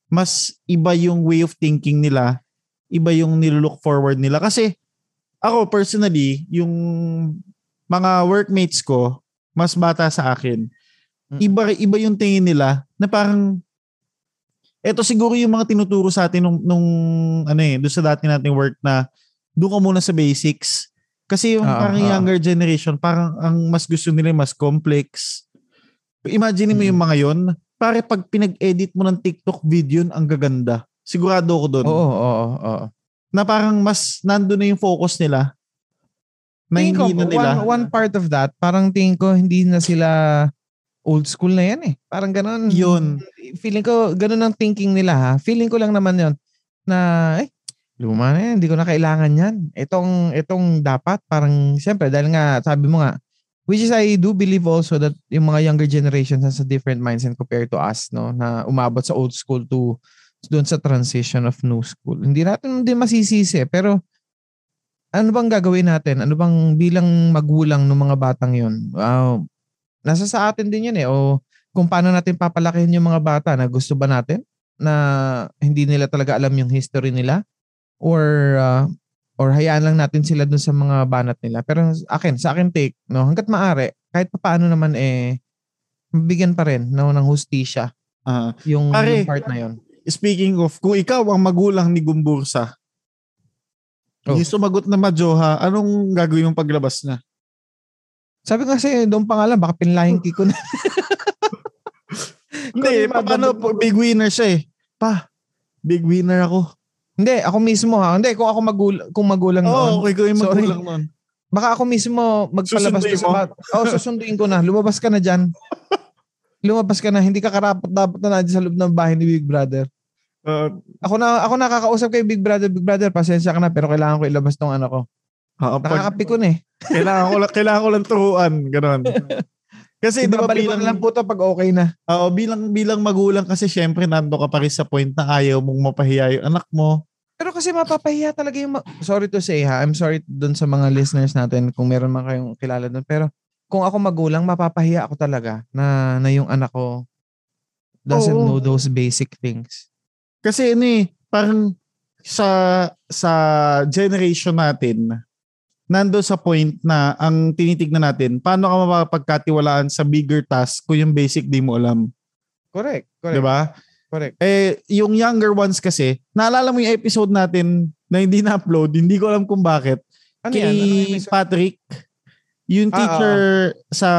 mas iba yung way of thinking nila, iba yung nilook forward nila. Kasi ako personally, yung mga workmates ko, mas bata sa akin, Mm. iba, iba yung tingin nila na parang eto siguro yung mga tinuturo sa atin nung, nung ano eh, doon sa dati nating work na doon ka muna sa basics. Kasi yung Oo, parang oo. younger generation, parang ang mas gusto nila mas complex. Imagine mo Mm. yung mga yon pare pag pinag-edit mo ng TikTok video, ang gaganda. Sigurado ako doon. Oo, oo, oo. Na parang mas nando na yung focus nila. Na Tingin ko, hindi na nila. One, one part of that, parang tingin ko hindi na sila old school na yan eh. Parang ganun. Yun. Feeling ko, ganun ang thinking nila ha. Feeling ko lang naman yon na, eh, luma na yan, hindi ko na kailangan yan. Itong, itong dapat, parang, siyempre, dahil nga, sabi mo nga, which is I do believe also that yung mga younger generations has a different mindset compared to us, no? Na umabot sa old school to doon sa transition of new school. Hindi natin din masisisi, pero ano bang gagawin natin? Ano bang bilang magulang ng mga batang yon? Wow. Nasa sa atin din yun eh. O kung paano natin papalakihin yung mga bata na gusto ba natin na hindi nila talaga alam yung history nila or uh, or hayaan lang natin sila dun sa mga banat nila. Pero akin, sa akin take, no, hangga't maaari, kahit papaano naman eh mabigyan pa rin no, ng hustisya Ah, yung, Pare. yung part na yon. speaking of, kung ikaw ang magulang ni Gumbursa, Oh. yung sumagot na Majoha, anong gagawin mong paglabas na? Sabi ko kasi doon pa nga lang, baka pinlaying ko na. Hindi, paano big winner siya eh. Pa, big winner ako. Hindi, ako mismo ha. Hindi, kung ako magul- kung magulang Oo, noon. okay ko yung magulang nun. Baka ako mismo magpalabas Susunduin sa mo? bat. Oo, susunduin ko na. Lumabas ka na dyan. Lumabas ka na. Hindi ka karapat dapat na nandiyan sa loob ng bahay ni Big Brother. Uh, Ako na ako nakakausap kay Big Brother. Big Brother, pasensya ka na pero kailangan ko ilabas tong ano ko. ah, pag, Nakakapikon eh. kailangan ko lang, kailangan ko lang turuan, gano'n. Kasi di ba Ibabalik ko bilang, lang po to pag okay na. oo, bilang, bilang magulang kasi syempre nando ka pa rin sa point na ayaw mong mapahiya yung anak mo. Pero kasi mapapahiya talaga yung... ma- sorry to say ha. I'm sorry dun sa mga listeners natin kung meron man kayong kilala dun. Pero kung ako magulang, mapapahiya ako talaga na, na yung anak ko doesn't Oo. know those basic things. Kasi ano eh, parang sa sa generation natin, nando sa point na ang tinitignan natin, paano ka mapapagkatiwalaan sa bigger task kung yung basic di mo alam. Correct. Correct. Di ba? Correct. Eh, yung younger ones kasi, naalala mo yung episode natin na hindi na-upload, hindi ko alam kung bakit. Ano kay yan? Ano yung? Patrick, yung Ah, teacher sa,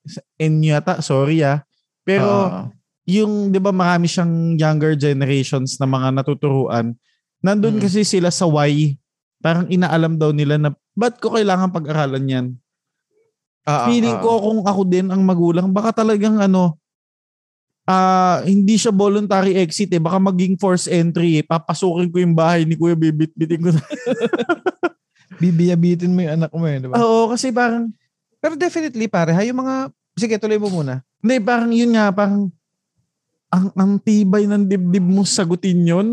sa NU yata, sorry ah. Pero Oo. yung 'di ba marami siyang younger generations na mga natuturuan. Nandun Mm. kasi sila sa why. Parang inaalam daw nila na ba't ko kailangan pag-aralan 'yan. Oo, Feeling oo. ko kung ako din ang magulang, baka talagang ano ah hindi siya voluntary exit eh. Baka maging force entry eh. Papasukin ko yung bahay ni Kuya bibit-bitin ko. Bibiyabitin mo yung anak mo eh, di ba? Oo, kasi parang, Pero definitely pare, ha, yung mga, sige tuloy mo muna. hindi, parang yun nga, parang, ang, ang tibay ng dibdib mo sagutin yun.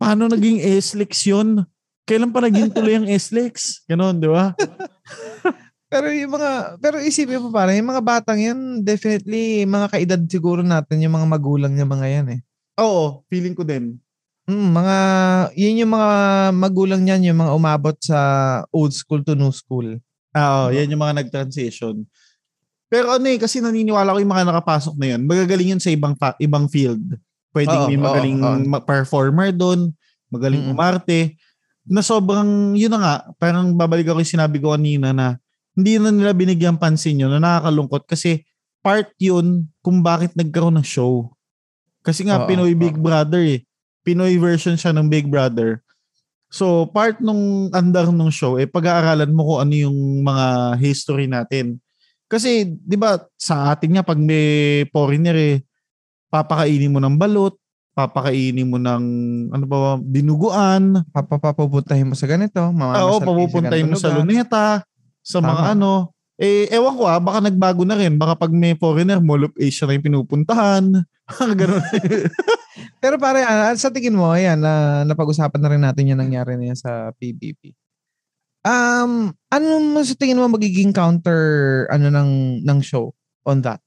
Paano naging S-Lex yun? Kailan pa naging tuloy ang S-Lex? Ganon, di ba? Pero yung mga, pero isipin mo pare, yung mga batang yan, definitely, mga kaedad siguro natin, yung mga magulang niya mga yan eh. Oo, feeling ko din. Mm, mga, yun yung mga magulang niyan, yung mga umabot sa old school to new school. Oo, yan yung mga nag-transition. Pero ano eh, kasi naniniwala ko yung mga nakapasok na yun, magagaling yun sa ibang fa- ibang field. Pwedeng Oo, may oo, magaling oo. ma- performer doon, magaling Mm-mm. umarte, na sobrang, yun na nga, parang babalik ako yung sinabi ko kanina na hindi na nila binigyan pansin yun, na nakakalungkot kasi part yun kung bakit nagkaroon ng show. Kasi nga, Oo, Pinoy Big oo. Brother eh. Pinoy version siya ng Big Brother. So, part nung andar nung show, eh, pag-aaralan mo kung ano yung mga history natin. Kasi, di ba, sa atin nga, pag may foreigner eh, papakainin mo ng balot, papakainin mo ng, ano ba, dinuguan, Papapupuntahin mo sa ganito. Oo, mamamasal kayo papupuntahin mo sa luneta, sa mga Tama. ano. Eh, ewan ko ah, baka nagbago na rin. Baka pag may foreigner, Mall of Asia na yung pinupuntahan. Ganun. Pero pare, ah, sa tingin mo, ayan, na napag-usapan na rin natin yung nangyari na yan sa PBB. Um, ano mo sa tingin mo magiging counter ano ng ng show on that?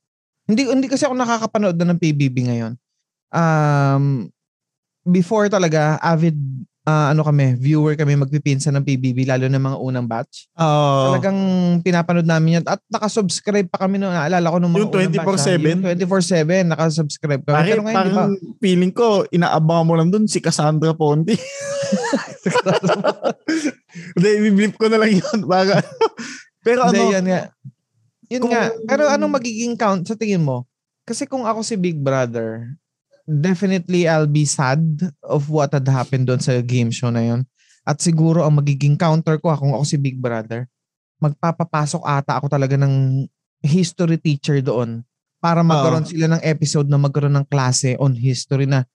Hindi hindi kasi ako nakakapanood na ng PBB ngayon. Um, before talaga avid ah, ano kami, viewer kami magpipinsan ng PBB lalo na mga unang batch. Oo. Talagang pinapanood namin yan at nakasubscribe pa kami noon. Naalala ko nung mga Yung unang batch. ah, 24/7? Yung 24/7 nakasubscribe kami. Pare, Pero ngayon, parang feeling ko, inaabangan mo lang dun si Cassandra Ponti. Hindi, i-blip ko na lang yun. Baka, pero ano, Hindi, yun nga. Yun Kung- nga. Pero anong magiging count sa tingin mo? Kasi kung ako si Big Brother, definitely I'll be sad of what had happened doon sa game show na yun. At siguro ang magiging counter ko kung ako si Big Brother, magpapapasok ata ako talaga ng history teacher doon para magkaroon sila ng episode na magkaroon ng klase on history na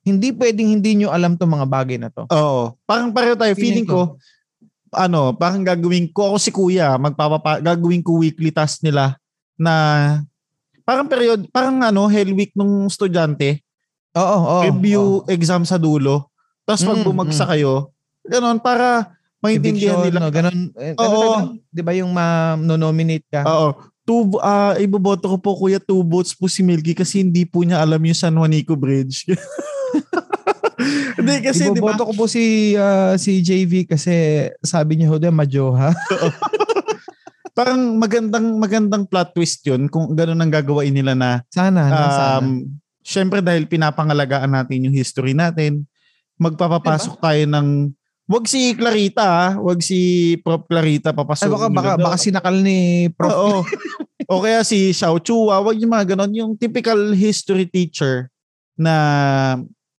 hindi pwedeng hindi nyo alam to mga bagay na to. Oo. Parang pareho tayo. Feeling Feeling ko, ano, parang gagawin ko, ako si kuya, magpapapa, gagawin ko weekly task nila na parang period, parang ano, hell week nung estudyante, Oo, oo. review oo. exam sa dulo. Tapos pag Mm, bumagsak mm. kayo, ganun, para maintindihan Eviction, nila. no, ganun. Eh, ano Oo. doon? Di ba yung ma-nominate ka? Oo. Two, ah iboboto ko po kuya, two votes po si Milky kasi hindi po niya alam yung San Juanico Bridge. Hindi kasi, di ba? Ko po si ah, si JV kasi sabi niya ho din majoha. Parang magandang magandang plot twist yun kung ganun ang gagawin nila na Sana, no? sana. Syempre dahil pinapangalagaan natin yung history natin, magpapapasok tayo ng wag si Clarita, ah, wag si Prof Clarita Ay, papasok. baka, baka, baka sinakal ni Prof. Oo. o kaya si Xiao Chua, wag yung mga ganon, yung typical history teacher na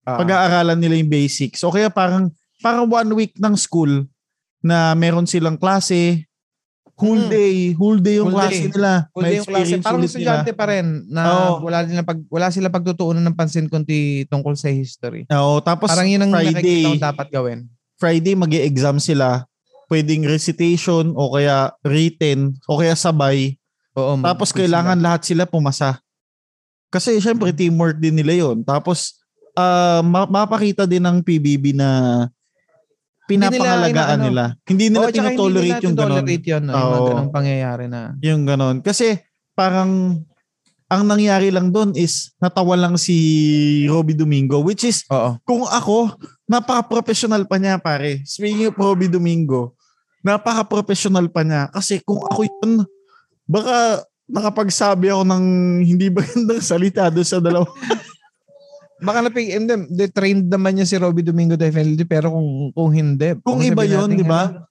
Ah. pag-aaralan nila yung basics. O kaya parang parang one week ng school na meron silang klase, whole Mm. day, whole day yung Whole klase day. nila. Kung May yung klase, parang estudyante pa rin na Oo. wala, nila pag, wala sila pagtutuunan ng pansin kundi tungkol sa history. Oo, tapos parang yun ang Friday, dapat gawin. Friday mag exam sila. Pwedeng recitation o kaya written o kaya sabay. Oo, Tapos kailangan lahat sila pumasa. Kasi syempre teamwork din nila yon. Tapos ma- mapakita din ng PBB na pinapangalagaan inaano. nila. Hindi nila Oo, tsaka hindi tinotolerate nila yung ganon. tinotolerate yun, no? yung mga Oo. ganong pangyayari na. Yung ganon. Kasi parang ang nangyari lang doon is natawa lang si Robbie Domingo which is Oo. kung ako, napaka-professional pa niya pare. Speaking of Robbie Domingo, napaka-professional pa niya. Kasi kung ako yun, baka nakapagsabi ako ng hindi magandang salita doon sa dalawa. Baka napig, hindi, de, trained naman niya si Robbie Domingo definitely, pero kung kung hindi. Kung baka iba yun, di ba? ano,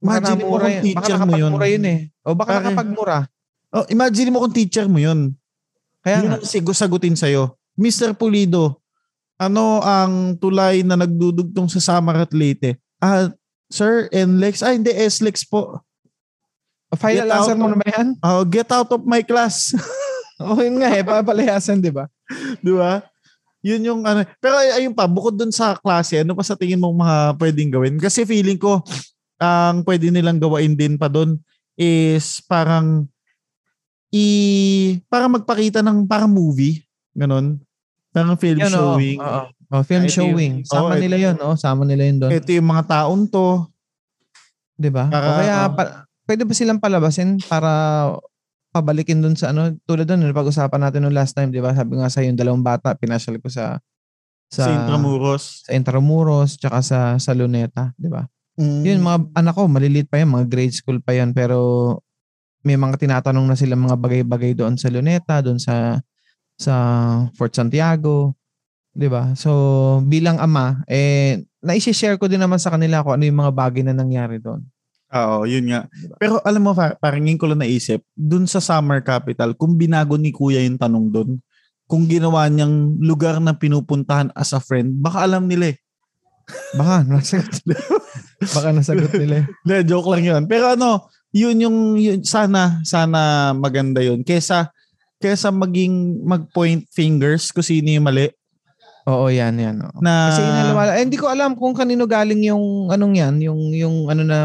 Baka Imagine mo kung. Baka teacher mo yun. nakapagmura yun eh. O baka Pare. nakapagmura. Oh, imagine mo kung teacher mo yun. Kaya Yun ang sigo sagutin sa'yo. Mr. Pulido, ano ang tulay na nagdudugtong sa Samar at Leyte? Ah, Sir, NLEX. Ah, hindi, SLEX po. Final Get answer mo naman yan? Oh, get out of my class. O yun nga eh, papalayasan, di ba? Di ba? Yun yung ano. Pero ay- ayun pa, bukod dun sa klase, ano pa sa tingin mo mga pwedeng gawin? Kasi feeling ko, ang pwede nilang gawain din pa doon is parang i para magpakita ng parang movie, ganun. Parang film oo. showing. Oo. Oh, film Ito yung- showing. Sama oo, nila 'yon, oh, sama nila 'yon doon. Ito yung mga taon to. 'Di ba? Para- o kaya oo. pa- pwede ba silang palabasin para pabalikin doon sa ano tulad doon pag-usapan natin nung last time, 'di ba? Sabi nga sa yung dalawang bata, pinasyal ko sa Sa, sa Intramuros. sa Intramuros tsaka sa sa Luneta, 'di ba? Mm. Yun mga anak ko, maliliit pa yan, mga grade school pa yan pero may mga tinatanong na sila mga bagay-bagay doon sa Luneta, doon sa sa Fort Santiago, 'di ba? So bilang ama eh na-share ko din naman sa kanila kung ano yung mga bagay na nangyari doon. Oo, yun nga. Diba? Pero alam mo, pa- parang ngayon ko lang naisip, dun sa Summer Capital, kung binago ni Kuya yung tanong dun, kung ginawa niyang lugar na pinupuntahan as a friend, baka alam nila eh. Baka nasagot Baka nasagot nila. eh. Joke lang yun. Pero ano, yun yung, yun, sana, sana maganda yun. Kesa, kesa maging mag-point fingers kung sino yung mali. Oo, yan, yan. oo. Na, Kasi inaliwala. Eh, hindi ko alam kung kanino galing yung anong yan, yung yung ano na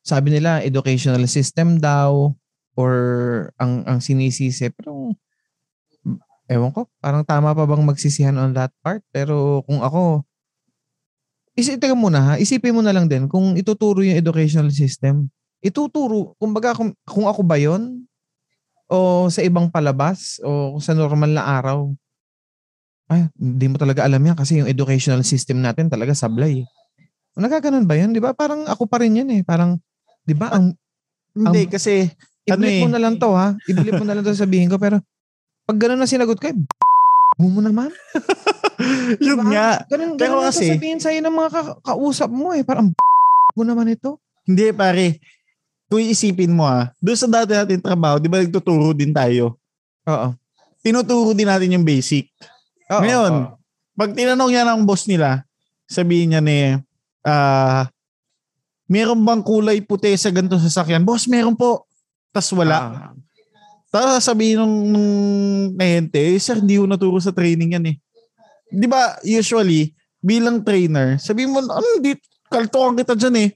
sabi nila educational system daw or ang ang sinisisi pero ewan ko, parang tama pa bang magsisihan on that part? Pero kung ako isipin mo na ha, isipin mo na lang din kung ituturo yung educational system. Ituturo, kumbaga kung, kung ako ba yon o sa ibang palabas o sa normal na araw, ay, hindi mo talaga alam yan kasi yung educational system natin talaga sablay. Nagkaganon ba yun? Di ba? Parang ako pa rin yan eh. Parang, di ba? Ang, hindi, ang- kasi, ano eh. mo na lang to ha. Ibilip mo na lang to sabihin ko. Pero, pag gano'n na sinagot ko, eh, mo mo naman. yun Diba? nga. Ganun, Pero ganun na kasi- sabihin sa'yo ng mga ka- kausap mo eh. Parang, mo naman ito. Hindi, pare. Kung isipin mo ah, doon sa dati natin trabaho, di ba nagtuturo din tayo? Oo. Tinuturo din natin yung basic. Oo, Ngayon, oo. pag tinanong niya ng boss nila, sabihin niya ni, ah, meron bang kulay puti sa ganito sasakyan? Boss, meron po. Tas wala. Ah, Tapos sabihin nung, nung kliyente, eh, sir, hindi ko naturo sa training yan eh. Di ba, usually, bilang trainer, sabihin mo, ano, di, kaltokan kita dyan eh.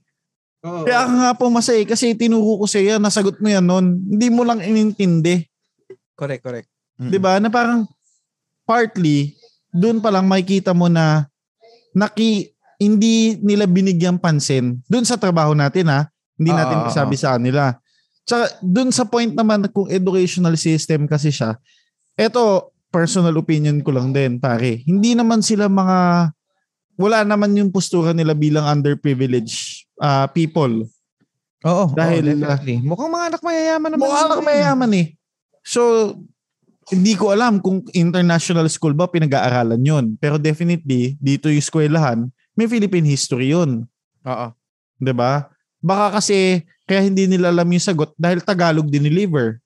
oo. Kaya ka nga pumasay kasi tinuro ko sa'yo, nasagot mo yan noon. Hindi mo lang inintindi. correct, correct. Mm. 'Di ba? Na parang partly doon pa lang makikita mo na naki hindi nila binigyan pansin doon sa trabaho natin ha. Hindi Oo, natin oo, sabi sa kanila. Tsaka doon sa point naman na kung educational system kasi siya, eto personal opinion ko lang din pare. Hindi naman sila mga wala naman yung postura nila bilang underprivileged uh, people. Oo, Dahil- oo, definitely. Mukhang mga anak mayayaman naman. Mukha lang mayaman eh. So, hindi ko alam kung international school ba pinag-aaralan yon Pero definitely, dito yung eskwelahan, may Philippine history yun. Oo. ba? Baka kasi kaya hindi nila alam yung sagot dahil Tagalog dineliver.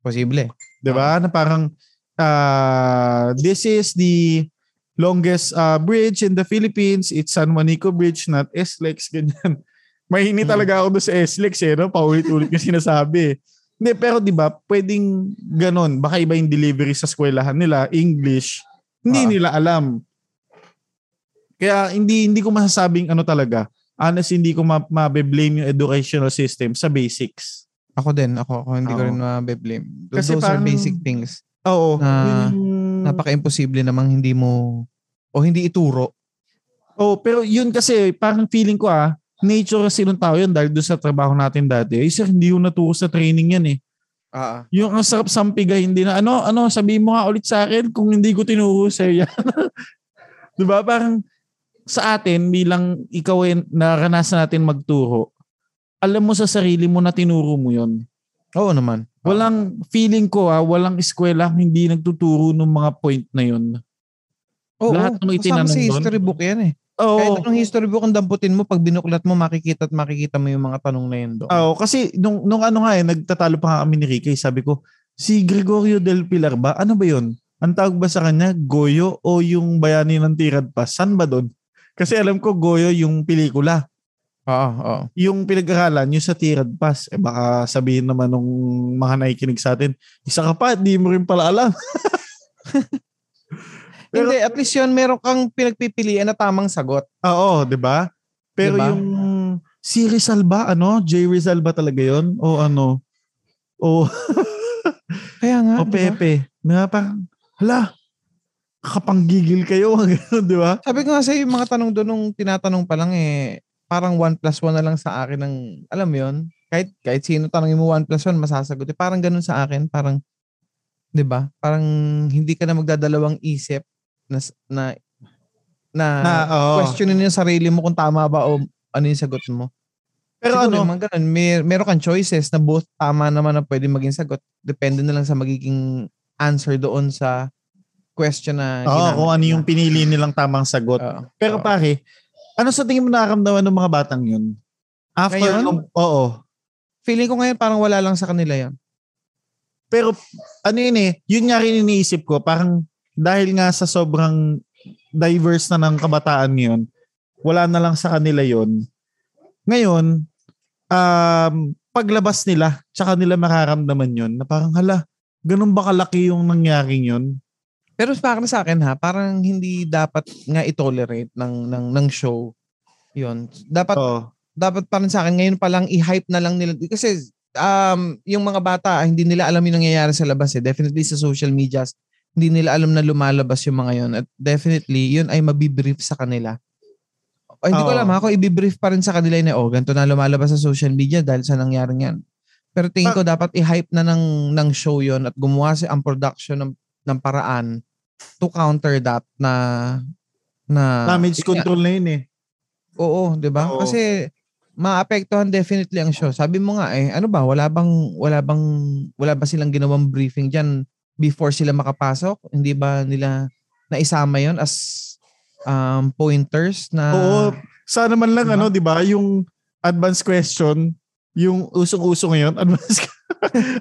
Posible. ba? Na parang uh, this is the longest uh, bridge in the Philippines. It's San Juanico Bridge, not SLEX. Ganyan. Mahini Hmm. talaga ako doon sa SLEX eh. No? Paulit-ulit yung sinasabi. Hindi, pero di ba, pwedeng ganun. Baka iba yung delivery sa eskwelahan nila, English. Hindi Ah. nila alam. Kaya hindi hindi ko masasabing ano talaga. Honestly, hindi ko ma- mabe-blame yung educational system sa basics. Ako din. Ako, ako hindi ko rin mabe-blame. Those, Kasi those are parang- basic things. Oo. Na- yun- Napaka-imposible namang hindi mo o hindi ituro. Oh, pero yun kasi parang feeling ko ah, nature kasi ng tao yun dahil doon sa trabaho natin dati. Eh, sir, hindi ko naturo sa training yan eh. Ah, Yung ang sarap sampigay, hindi na, ano, ano, sabihin mo nga ulit sa akin kung hindi ko tinuro sa yan. Di ba? Parang sa atin, bilang ikaw ay naranasan natin magturo, alam mo sa sarili mo na tinuro mo yun. Oo naman. Walang feeling ko ah, walang eskwela hindi nagtuturo ng mga point na yun. Oo, lahat ng itinanong sa doon. history book yan eh. Oo. Kahit anong history book ang damputin mo, pag binuklat mo, makikita at makikita mo yung mga tanong na yun doon. Oo, kasi nung, nung ano nga eh, nagtatalo pa kami ni Ricky, sabi ko, si Gregorio del Pilar ba? Ano ba yun? Ang tawag ba sa kanya, Goyo o yung bayani ng Tirad pa? San ba doon? Kasi alam ko, Goyo yung pelikula. Oo, oo. Yung pinag-aralan, yung sa Tirad Pass. Eh baka sabihin naman nung mga nakikinig sa atin, isa ka pa, di mo rin pala alam. Pero- Hindi, at least yun, meron kang pinagpipilian na tamang sagot. Oo, di ba? Pero Diba? yung Si Rizal ba? Ano? J. Rizal ba talaga yon O ano? O, Kaya nga, o di ba? Pepe. Na parang, hala, kapanggigil kayo. Ganun, di ba? Sabi ko nga sa'yo, yung mga tanong doon nung tinatanong pa lang eh, parang 1 plus 1 na lang sa akin ng, alam mo yun, kahit, kahit sino tanongin mo 1 plus 1, masasagot. Eh, parang ganun sa akin, parang, di ba? Parang hindi ka na magdadalawang isip na, na, na, Na, oo. questionin yung sarili mo kung tama ba o ano yung sagot mo. Pero Siguro ano, mga ganun, may, meron kang choices na both tama naman na pwede maging sagot. Depende na lang sa magiging answer doon sa question na oo, ginamit kung ano yung pinili nilang tamang sagot. Oo. Pero Oo. pare, ano sa tingin mo nakaramdaman ng mga batang yun? After, Ngayon? nung- oo. feeling ko ngayon parang wala lang sa kanila yan. Pero ano yun eh, yun nga rin iniisip ko, parang dahil nga sa sobrang diverse na ng kabataan ngayon, wala na lang sa kanila yun. Ngayon, um, paglabas nila, tsaka nila makaramdaman yun, na parang hala, ganun ba kalaki yung nangyaring yun? Pero para sa akin ha, parang hindi dapat nga i-tolerate ng ng ng show. 'Yun. Dapat Oo. dapat parang sa akin ngayon pa lang i-hype na lang nila kasi um yung mga bata hindi nila alam yung nangyayari sa labas eh. Definitely sa social medias hindi nila alam na lumalabas yung mga yon at definitely yun ay mabibrief sa kanila. O, hindi ko Oo. alam ha, kung i-brief pa rin sa kanila na oh, ganito na lumalabas sa social media dahil sa nangyaring yan. Pero tingin ko dapat i-hype na ng ng show yon at gumawa si ang production ng ng paraan to counter that na na Damage control na yun eh. Oo, 'di ba? Kasi maapektuhan definitely ang show. Sabi mo nga eh, ano ba, wala bang wala bang wala ba silang ginawang briefing diyan before sila makapasok? Hindi ba nila naisama 'yon as um pointers na Oo, sana man lang Diba? ano, 'di ba, yung advanced question, yung usong-uso ngayon, advanced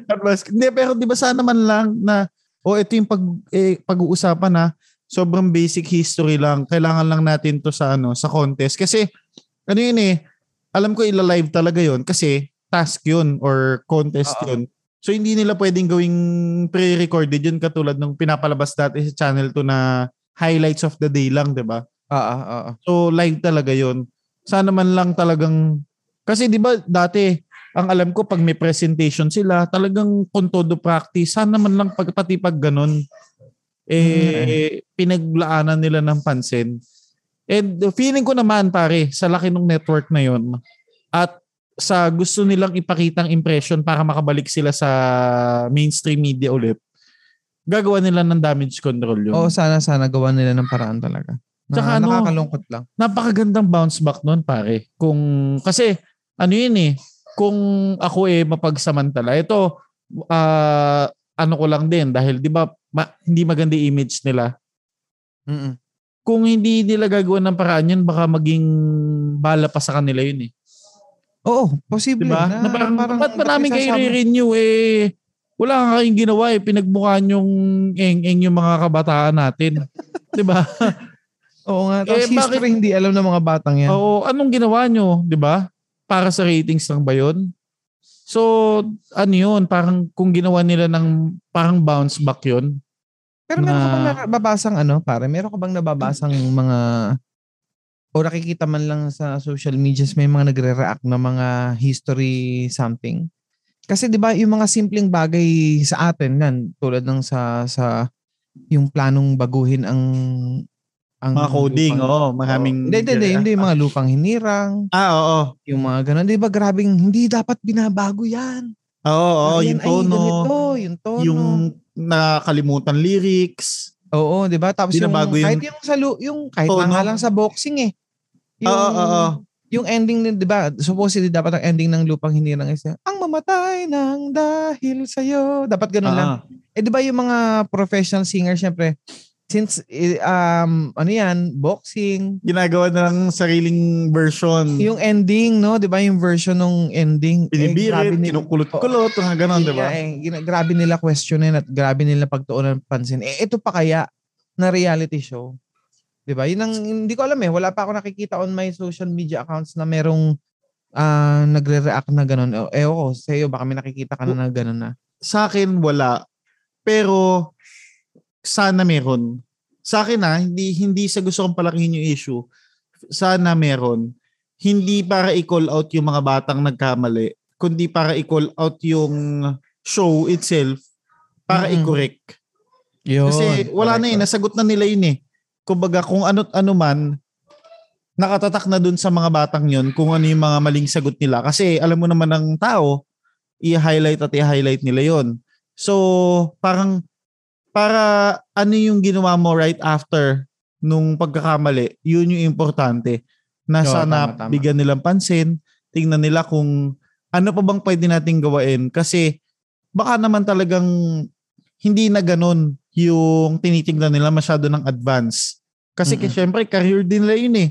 advanced. Hindi, pero 'di ba sana man lang na o ito yung pag eh, pag-uusapan na sobrang basic history lang. Kailangan lang natin to sa ano, sa contest kasi ano yun eh, alam ko ila-live talaga yon kasi task yun or contest Oo. yun. So hindi nila pwedeng gawing pre-recorded yun katulad ng pinapalabas dati sa channel to na highlights of the day lang, 'di ba? Oo, oo. So live talaga 'yon. Sana man lang talagang kasi 'di ba dati ang alam ko pag may presentation sila, talagang con todo practice. Sana man lang pag pati pag ganun eh pinaglaanan nila ng pansin. And feeling ko naman pare sa laki ng network na 'yon at sa gusto nilang ipakitang impression para makabalik sila sa mainstream media ulit. Gagawa nila ng damage control yun. Oo, sana sana gawan nila ng paraan talaga. Na, Tsaka ano, nakakalungkot lang. napakagandang bounce back nun pare. Kung kasi ano yun eh, kung ako eh mapagsamantala. Ito ah, ano ko lang din dahil 'di ba ma- hindi maganda image nila. Mm. Kung hindi nila gagawa ng paraan yun, baka maging bala pa sa kanila yun eh. Oo, posible. 'Di ba? Na, Na, parang, parang ba't maraming kayo re-renew eh wala nga kayong ginawa eh. Pinagmukhaan yung eng-eng yung mga kabataan natin. 'Di ba? Oo nga. Tapos Eh, bakit- history hindi alam ng mga batang yan. Oo, anong ginawa nyo, 'di ba? Para sa ratings lang ba 'yon? So, ano 'yun, parang kung ginawa nila ng parang bounce back 'yon. Pero meron ka bang na- nababasang ano, pare? Meron ka bang nababasang mga o nakikita man lang sa social medias may mga nagre-react na mga history something? Kasi 'di ba yung mga simpleng bagay sa atin yan tulad ng sa sa yung planong baguhin ang ang Mga coding, oo, maraming Hindi, hindi, hindi, hindi mga lupang hinirang, Ah, oo. yung mga ganun. Di ba grabing, hindi dapat binabago yan. Oo, oo, Ah, yung ay tono, ganito, yung tono. yung nakalimutan lyrics. Oo, 'di ba? Tapos yung, yung kahit yung sa yung kahit tono. lang nga lang sa boxing eh. Yung, Oo, oo, oo. Yung ending din, 'di ba? Supposedly dapat ang ending ng lupang hinirang is ang mamatay ng dahil sa Dapat ganun lang. Ah, Eh 'di ba yung mga professional singer syempre since eh, um ano yan, boxing, ginagawa na ng sariling version. yung ending, no? 'Di ba yung version ng ending eh, Binibirit, nila- kinukulot-kulot, mga ganon, Yun di ba? Eh, grabe nila questionin at grabe nila pagtuunan ng pansin. Eh, ito pa kaya na reality show? 'Di ba? Yun ang hindi ko alam eh. Wala pa ako nakikita on my social media accounts na merong ah, nagre-react na ganun. Eh, ako, sa iyo, baka may nakikita ka na na ganun na. Sa akin, wala. Pero, sana meron. Sa akin na, hindi, hindi sa gusto kong palakihin yung issue. Sana meron. hindi para i-call out yung mga batang nagkamali, kundi para i-call out yung show itself para Mm-mm. i-correct. Yun. Kasi wala na eh, nasagot na nila yun eh. Kumbaga kung ano't ano man, nakatatak na dun sa mga batang yun kung ano yung mga maling sagot nila. Kasi alam mo naman ng tao, i-highlight at i-highlight nila yon So, parang para ano yung ginawa mo right after nung pagkakamali, yun yung importante. Na Oo, sana tama, tama. bigyan nilang pansin, tingnan nila kung ano pa bang pwede nating gawain. Kasi baka naman talagang hindi na ganun yung tinitingnan nila masyado ng advance. Kasi Mm-mm. syempre, career din nila yun eh.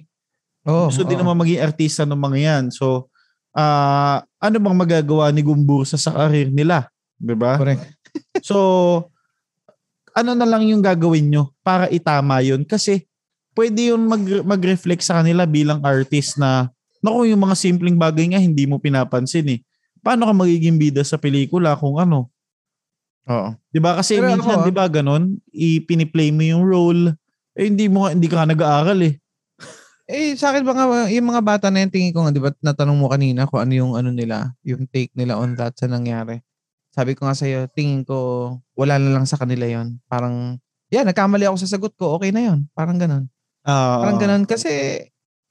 Oo, Gusto din oo. naman maging artista ng mga yan. So, ah ano bang magagawa ni Gumbursa sa career nila? 'Di ba? Correct. So, ano na lang yung gagawin nyo para itama yun? Kasi, pwede yun mag- mag-reflect sa kanila bilang artist na, naku, yung mga simpleng bagay nga hindi mo pinapansin eh. Paano ka magiging bida sa pelikula kung ano? Oo. 'Di ba? Kasi Pero minsan, ah. 'di ba, ganun, ipiniplay mo yung role, eh hindi mo hindi ka nag-aaral eh. Eh, sa akin mga, yung mga bata na yan, tingin ko nga, di ba, natanong mo kanina kung ano yung ano nila, yung take nila on that sa nangyari. Sabi ko nga sa'yo, tingin ko, wala na lang sa kanila yon Parang, yeah, nagkamali ako sa sagot ko, okay na yon Parang ganun. Ah, Parang ganun kasi,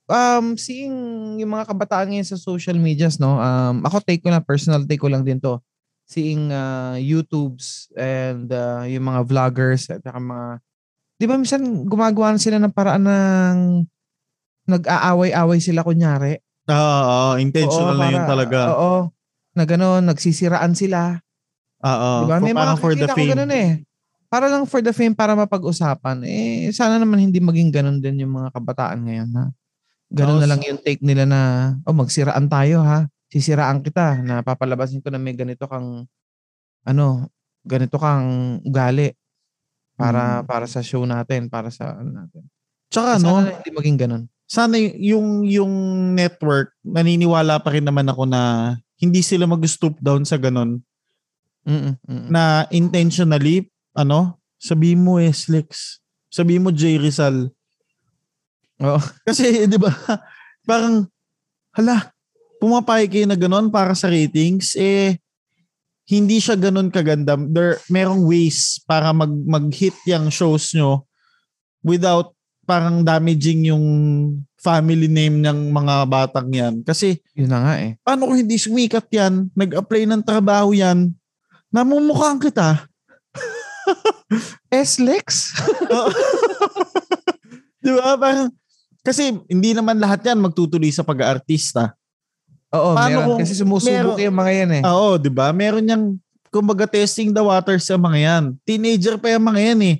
um, seeing yung mga kabataan ngayon sa social medias, no, um, ako take ko lang, personal take ko lang din to. Seeing uh, YouTubes and uh, yung mga vloggers at saka mga, di ba minsan gumagawa na sila ng paraan ng nag-aaway-away sila kunyari. Ah, ah, intentional Oo, na yun para- talaga. Oo. Na gano'n, nagsisiraan sila. Ah, ah. Di ba? May mga for the fame. ganun eh. Para lang for the fame, para mapag-usapan. Eh, sana naman hindi maging ganun din yung mga kabataan ngayon ha. Ganun Oo, na lang yung take nila na, oh magsiraan tayo ha. Sisiraan kita na papalabasin ko na may ganito kang, ano, ganito kang ugali. Para, Mm. para sa show natin, para sa ano natin. Tsaka Sana no, na hindi maging ganun. sana yung yung network naniniwala pa rin naman ako na hindi sila mag-stoop down sa ganun Mm-mm, mm-mm. na intentionally ano sabi mo eh Slix sabi mo Jay Rizal Oo. kasi di ba parang hala pumapayag kayo na ganun para sa ratings eh hindi siya ganun kaganda there merong ways para mag mag-hit yung shows nyo without parang damaging yung family name ng mga batang yan kasi Yun na nga eh. paano kung hindi sumikat yan, nag-apply ng trabaho yan, namumukhaan kita. S-Lex? Di ba? Parang, kasi hindi naman lahat yan magtutuloy sa pag-aartista. Oo, Paano meron. kung Kasi sumusubok meron- yung mga yan eh. Oo, di ba? Meron niyang, kumbaga testing the waters sa mga yan. Teenager pa yung mga yan eh.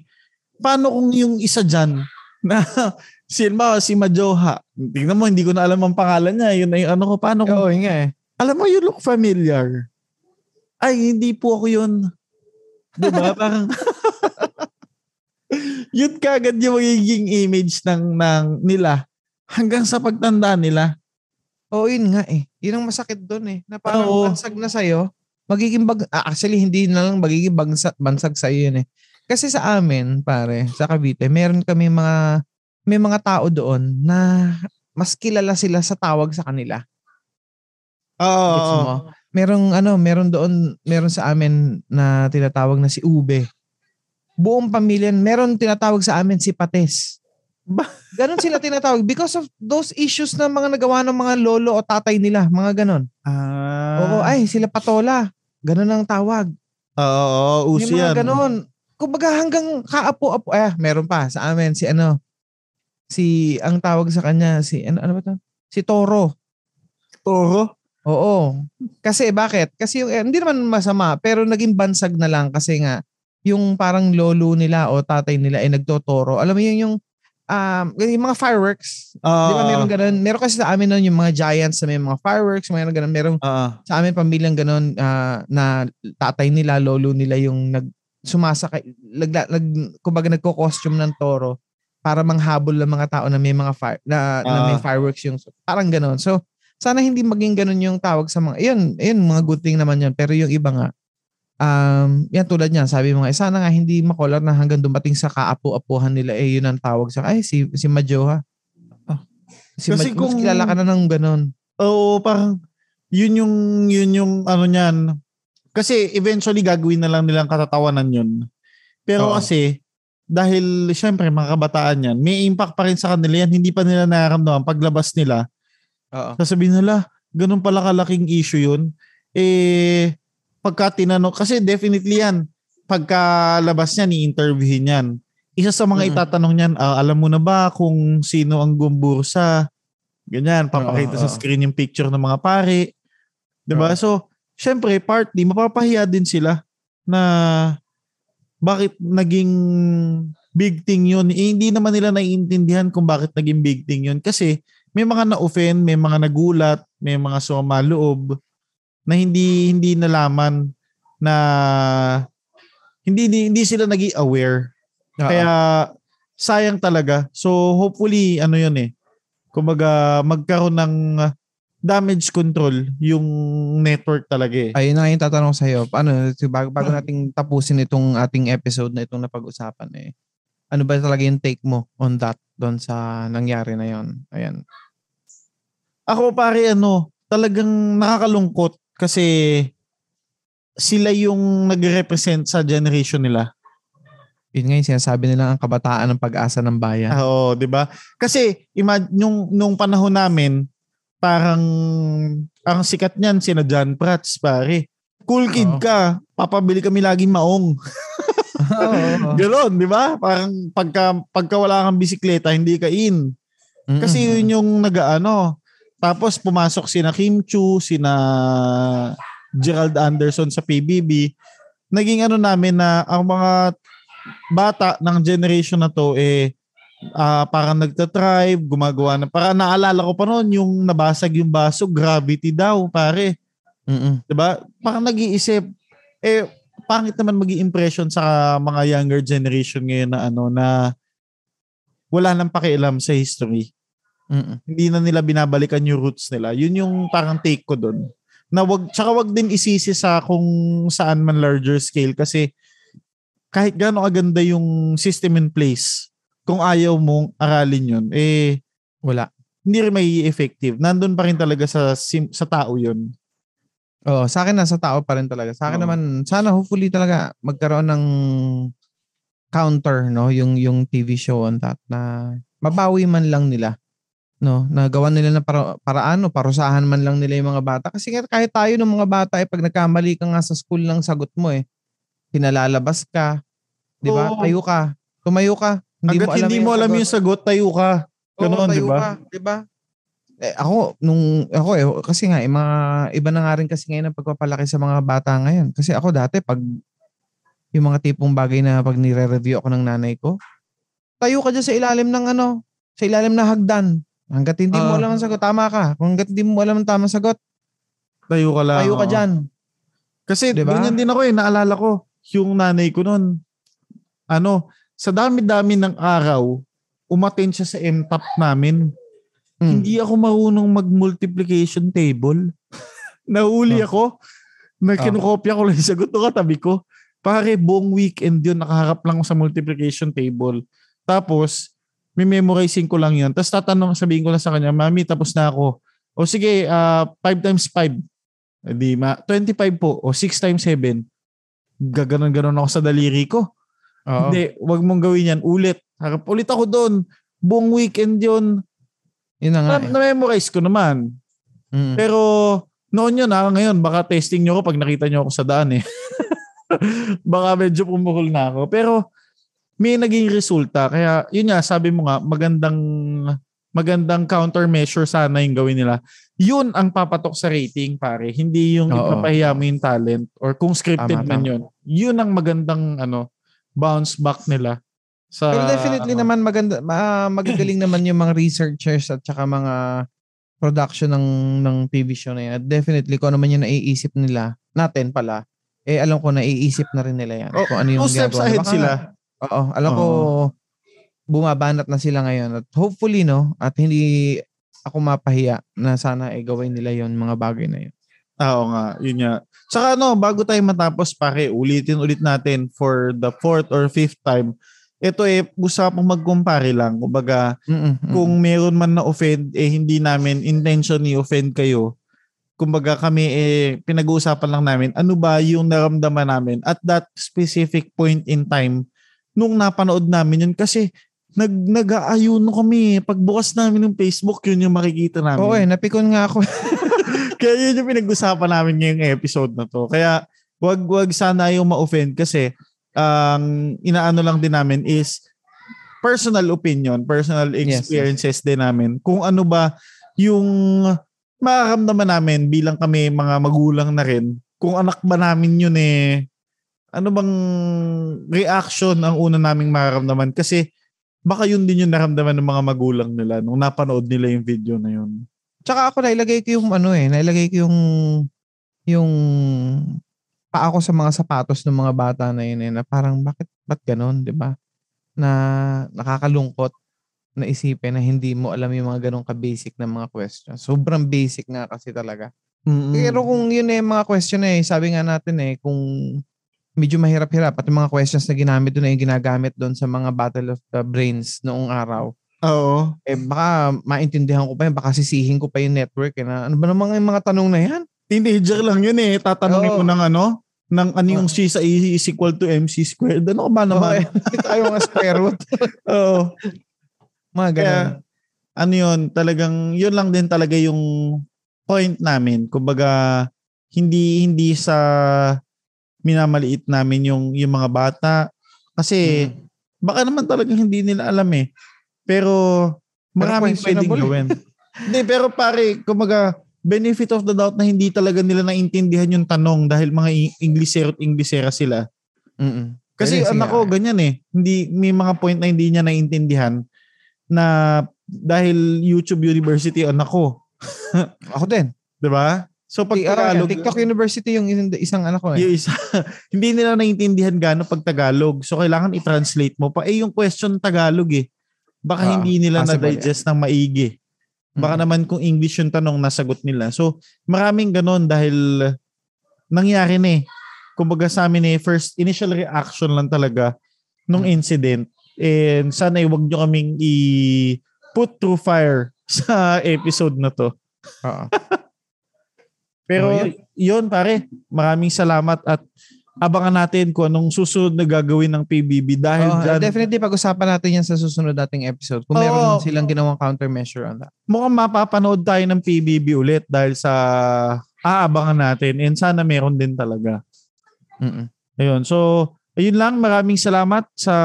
Paano kung yung isa dyan, na si, ba, si Majoha, tingnan mo, hindi ko na alam ang pangalan niya. Yun na yung ano ko, paano kung Oo, yun nga eh. alam mo, you look familiar. Ay, hindi po ako yun. Di ba? Parang, yun kagad yung magiging image ng, ng nila hanggang sa pagtanda nila. Oo, yun nga eh. Yun ang masakit doon eh. Na parang Oo. bansag na sa'yo. Magiging bag... ah, actually, hindi na lang magiging bansag, bansag sa'yo yun eh. Kasi sa amin, pare, sa Cavite, meron kami mga... May mga tao doon na mas kilala sila sa tawag sa kanila. Oo. Mo? Merong ano, meron doon, meron sa amin na tinatawag na si Ube. Buong pamilya, meron tinatawag sa amin si Pates. Ba- Ganon sila tinatawag because of those issues na mga nagawa ng mga lolo o tatay nila, mga ganon. Ah. Oo, ay, sila patola. Ganon ang tawag. Oo, oo, May uso mga yan. ganon. Kumbaga hanggang kaapo-apo, eh, meron pa sa amin, si ano, si, ang tawag sa kanya, si, ano, ano ba to? Si Toro. Toro? Oo. Kasi bakit? Kasi yung, eh, hindi naman masama, pero naging bansag na lang kasi nga, yung parang lolo nila o tatay nila ay nagtotoro. Alam mo yun yung, um, yung mga fireworks. Ah, Di ba meron ganun? Meron kasi sa amin nun yung mga giants na may mga fireworks, meron ganun. Meron ah, sa amin pamilyang ganun ah, na tatay nila, lolo nila yung nag sumasakay, lag, lag, kumbaga nagko-costume ng toro para manghabol ng mga tao na may mga fire, na, na may Ah. fireworks yung parang ganun. So sana hindi maging ganun yung tawag sa mga yun, yun mga good thing naman yun. Pero yung iba nga um yan tulad niyan, sabi mo nga eh, sana nga hindi makolar na hanggang dumating sa kaapu-apuhan nila eh yun ang tawag sa ay si si Majoha. Kasi, Kasi mas, mas kung- kilala ka na ng ganun. Oo, parang yun yung yun yung ano niyan. Kasi eventually gagawin na lang nilang katatawanan yun. Pero Oo. kasi dahil syempre mga kabataan yan, may impact pa rin sa kanila yan. Hindi pa nila nararamdaman paglabas nila. Oo. Sasabihin nila, ganun pala kalaking issue yun. Eh, pagka tinanong, kasi definitely yan, pagkalabas niya, ni-interviewin yan. Isa sa mga Mm-mm. itatanong niyan, ah, alam mo na ba kung sino ang gumbursa? Ganyan, papakita Oo, sa oo. screen yung picture ng mga pare. 'Di ba? So, syempre, partly, mapapahiya din sila na bakit naging big thing yun. Eh, hindi naman nila naiintindihan kung bakit naging big thing yun. Kasi may mga na-offend, may mga nagulat, may mga suma loob na hindi hindi nalaman na hindi hindi, hindi sila naging aware. Oo. Kaya sayang talaga. So hopefully ano yun eh. Kumbaga magkaroon ng damage control yung network talaga eh. Ayun na yung tatanong sa'yo. Paano, so bago, bago nating tapusin itong ating episode na itong napag-usapan eh. Ano ba talaga yung take mo on that doon sa nangyari na yon? Ayan. Ako pare ano, talagang nakakalungkot kasi sila yung nagre-represent sa generation nila. Yun nga yung sinasabi nila ang kabataan ng pag-asa ng bayan. Ah, Oo, 'di ba? Kasi imag nung nung panahon namin parang ang sikat niyan sina John Prats pare. Cool kid Oo. ka, papabili kami laging maong. Oo. Ganon, 'di ba? Parang pagka pagka wala kang bisikleta, hindi ka in. Kasi yun yung nagaano. Tapos pumasok sina Kim Chu, sina Gerald Anderson sa PBB. Naging ano namin na ang mga bata ng generation na to eh ah, parang nagtatribe, gumagawa na. Para naalala ko pa noon yung nabasag yung baso, gravity daw, pare. Mm-mm. 'Di ba? Parang nag-iisip eh pangit naman maging impression sa mga younger generation ngayon na ano na wala nang pakialam sa history. Mm-mm. Hindi na nila binabalikan yung roots nila. Yun yung parang take ko doon. Na wag tsaka wag din isisi sa kung saan man larger scale kasi kahit gaano kaganda yung system in place, kung ayaw mong aralin yun, eh Wala. hindi rin may effective. Nandun pa rin talaga sa sim- sa tao yun. Oo, sa akin nasa tao pa rin talaga. Sa akin Oo. naman, sana hopefully talaga magkaroon ng counter, no? Yung, yung TV show on that na mabawi man lang nila. No, nagawa nila na para, paraan o parusahan man lang nila yung mga bata. Kasi kahit tayo ng mga bata, eh, pag nagkamali ka nga sa school ng sagot mo eh, pinalalabas ka, di ba? Oo. Tayo ka, tumayo ka. Hanggat hindi mo alam sagot. yung sagot, tayo ka. Ganon, Oo, di ba? di ba? Eh, ako, nung, ako eh, kasi nga, eh, mga, iba na nga rin kasi ngayon ang pagpapalaki sa mga bata ngayon. Kasi ako dati, pag, yung mga tipong bagay na pag nire-review ako ng nanay ko, tayo ka dyan sa ilalim ng ano, sa ilalim ng hagdan. Hanggat hindi mo Ah. alam ang sagot, tama ka. Kung hanggat hindi mo alam ang tamang sagot, Tayo ka lang. tayo ka oo. dyan. Kasi Diba? ganyan din ako eh. Naalala ko, yung nanay ko noon, ano, sa dami-dami ng araw, umaten siya sa MTAP namin. Hmm. Hindi ako marunong mag-multiplication table. Nahuli Oh. ako. Na kinukopya ko lang yung sagot ng katabi ko. Pare, buong weekend yun, nakaharap lang ako sa multiplication table. Tapos, memorizing ko lang yun. Tapos tatanong, sabihin ko lang sa kanya, Mami, tapos na ako. O sige, 5 times 5. Di ma, 25 po. O 6 times 7. Gaganon-ganon ako sa daliri ko. Oo. Hindi, wag mong gawin yan. Ulit. Harap ulit ako doon. Buong weekend yun. Yun na nga Na, eh. na-memorize ko naman. Mm. Pero noon yun ha, ngayon baka testing nyo ako pag nakita nyo ako sa daan eh. baka medyo pumuhol na ako. Pero may naging resulta. Kaya yun nga, sabi mo nga, magandang magandang countermeasure sana yung gawin nila. Yun ang papatok sa rating pare. Hindi yung Oo. ipapahiya mo yung talent or kung scripted Tama, man tama. yun. Yun ang magandang ano bounce back nila. Sa, Pero definitely ano, naman maganda ma, magagaling naman yung mga researchers at saka mga production ng ng TV show na yan. At definitely kung ano man yung naiisip nila, natin pala, eh alam ko naiisip na rin nila yan. Oh, kung ano yung two steps ginagawa. ahead Baka- sila. Oo, alam ko bumabanat na sila ngayon. At hopefully no, at hindi ako mapahiya na sana eh gawin nila yon mga bagay na. Ah, Oo nga, yun nga. Saka ano, bago tayo matapos pare, ulitin ulit natin for the fourth or fifth time ito eh, usapang mag-compare lang. Kumbaga, Mm-mm, mm-mm. kung meron man na offend, eh hindi namin intention ni offend kayo. Kumbaga kami eh, pinag-uusapan lang namin ano ba yung naramdaman namin at that specific point in time nung napanood namin yun. Kasi nag, nag-aayuno kami. Pagbukas namin ng Facebook, yun yung makikita namin. Oo eh, napikon nga ako. Kaya yun yung pinag-usapan namin ngayong episode na to. Kaya wag wag sana yung ma-offend kasi ang inaano lang din namin is personal opinion, personal Yes, experiences din namin. Kung ano ba yung makakamdaman namin bilang kami mga magulang na rin. Kung anak ba namin yun eh, ano bang reaction ang una naming makaramdaman? Kasi baka yun din yung naramdaman ng mga magulang nila nung napanood nila yung video na yun. Tsaka ako nailagay ko yung ano eh, nailagay ko yung yung paa ko sa mga sapatos ng mga bata na yun eh, na parang bakit ba't ganun, 'di ba? Na nakakalungkot na isipin na hindi mo alam yung mga ganong ka-basic na mga questions. Sobrang basic nga kasi talaga. Mm. Pero kung yun eh mga question eh, sabi nga natin eh, kung medyo mahirap-hirap at yung mga questions na ginamit doon ay ginagamit doon sa mga Battle of the Brains noong araw, Oo. eh baka maintindihan ko pa yun, baka sisihin ko pa yung network eh, na ano ba naman yung mga tanong na yan? Teenager lang yun eh. Tatanungin Oo. mo ng ano, ng ano yung C sa E is equal to MC squared. Ano ka ba naman? Okay. Tayo mga square root. Oo. Mga ganun. Kaya, ano yun, talagang, yun lang din talaga yung point namin. Kumbaga, hindi, hindi sa minamaliit namin yung, yung mga bata. Kasi, Mm. baka naman talagang hindi nila alam eh. Pero, maraming pwedeng gawin. Hindi, pero pare, kumbaga, benefit of the doubt na hindi talaga nila naintindihan yung tanong dahil mga Inglesero at Inglesera sila. Mm-mm. Kasi Pwede anak ko ganyan eh. Hindi may mga point na hindi niya naintindihan na dahil YouTube University anak ko, Ako din. 'di ba? So pag ah, Tagalog, TikTok University yung isang, isang anak ko eh. yung isa, hindi nila naintindihan gaano pag Tagalog. So kailangan i-translate mo pa. Eh yung question Tagalog eh. Baka Ah, hindi nila possible na-digest ng maigi. Baka Mm. naman kung English yung tanong, nasagot nila. So, maraming ganon dahil nangyari na eh. Kumbaga sa amin eh, first initial reaction lang talaga nung Mm. incident. And sana eh, wag nyo kaming i-put through fire sa episode na to. Oo. Pero Oh, yun pare, maraming salamat at abangan natin kung anong susunod na gagawin ng PBB dahil Oo, dyan, definitely pag-usapan natin yan sa susunod nating episode. Kung meron Oo. silang ginawang countermeasure on that. mukhang mapapanood tayo ng PBB ulit dahil sa aabangan natin and sana meron din talaga. Mm-mm. Ayun. So, ayun lang. Maraming salamat sa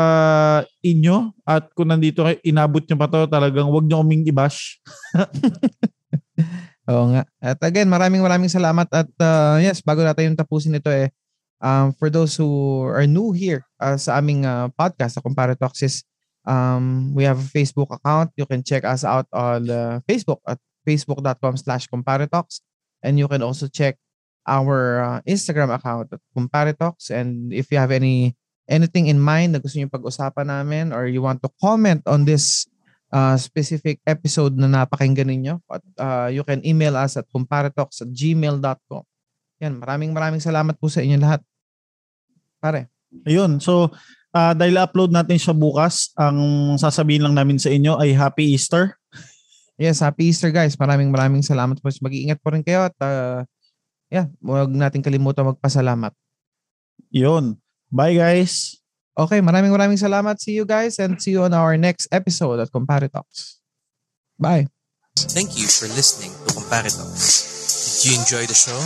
inyo. At kung nandito kayo, inabot nyo pa to, talagang wag nyo kaming i-bash. Oo nga. At again, maraming maraming salamat at uh, yes, bago natin yung tapusin ito eh, um, for those who are new here uh, sa aming uh, podcast, sa Compare Talks is, um, we have a Facebook account. You can check us out on uh, Facebook at facebook.com slash Talks. And you can also check our uh, Instagram account at Compare Talks. And if you have any anything in mind na gusto niyo pag-usapan namin or you want to comment on this uh, specific episode na napakinggan ninyo, at, uh, you can email us at comparetalks at gmail.com. Yan, maraming maraming salamat po sa inyo lahat. Pare. Ayun. So, ah, dahil upload natin siya bukas, ang sasabihin lang namin sa inyo ay Happy Easter. Yes, happy Easter guys. Maraming maraming salamat po. Mag-iingat po rin kayo at uh, yeah, huwag natin kalimutan magpasalamat. Yun. Bye guys. Okay, maraming maraming salamat. See you guys and see you on our next episode at Compare Talks. Bye. Thank you for listening to Comparitalks. Did you enjoy the show?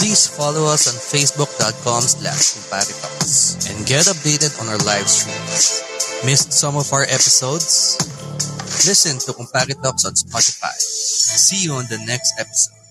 Please follow us on facebook.com slash Comparitalks and get updated on our live streams. Missed some of our episodes? Listen to Comparitalks on Spotify. See you on the next episode.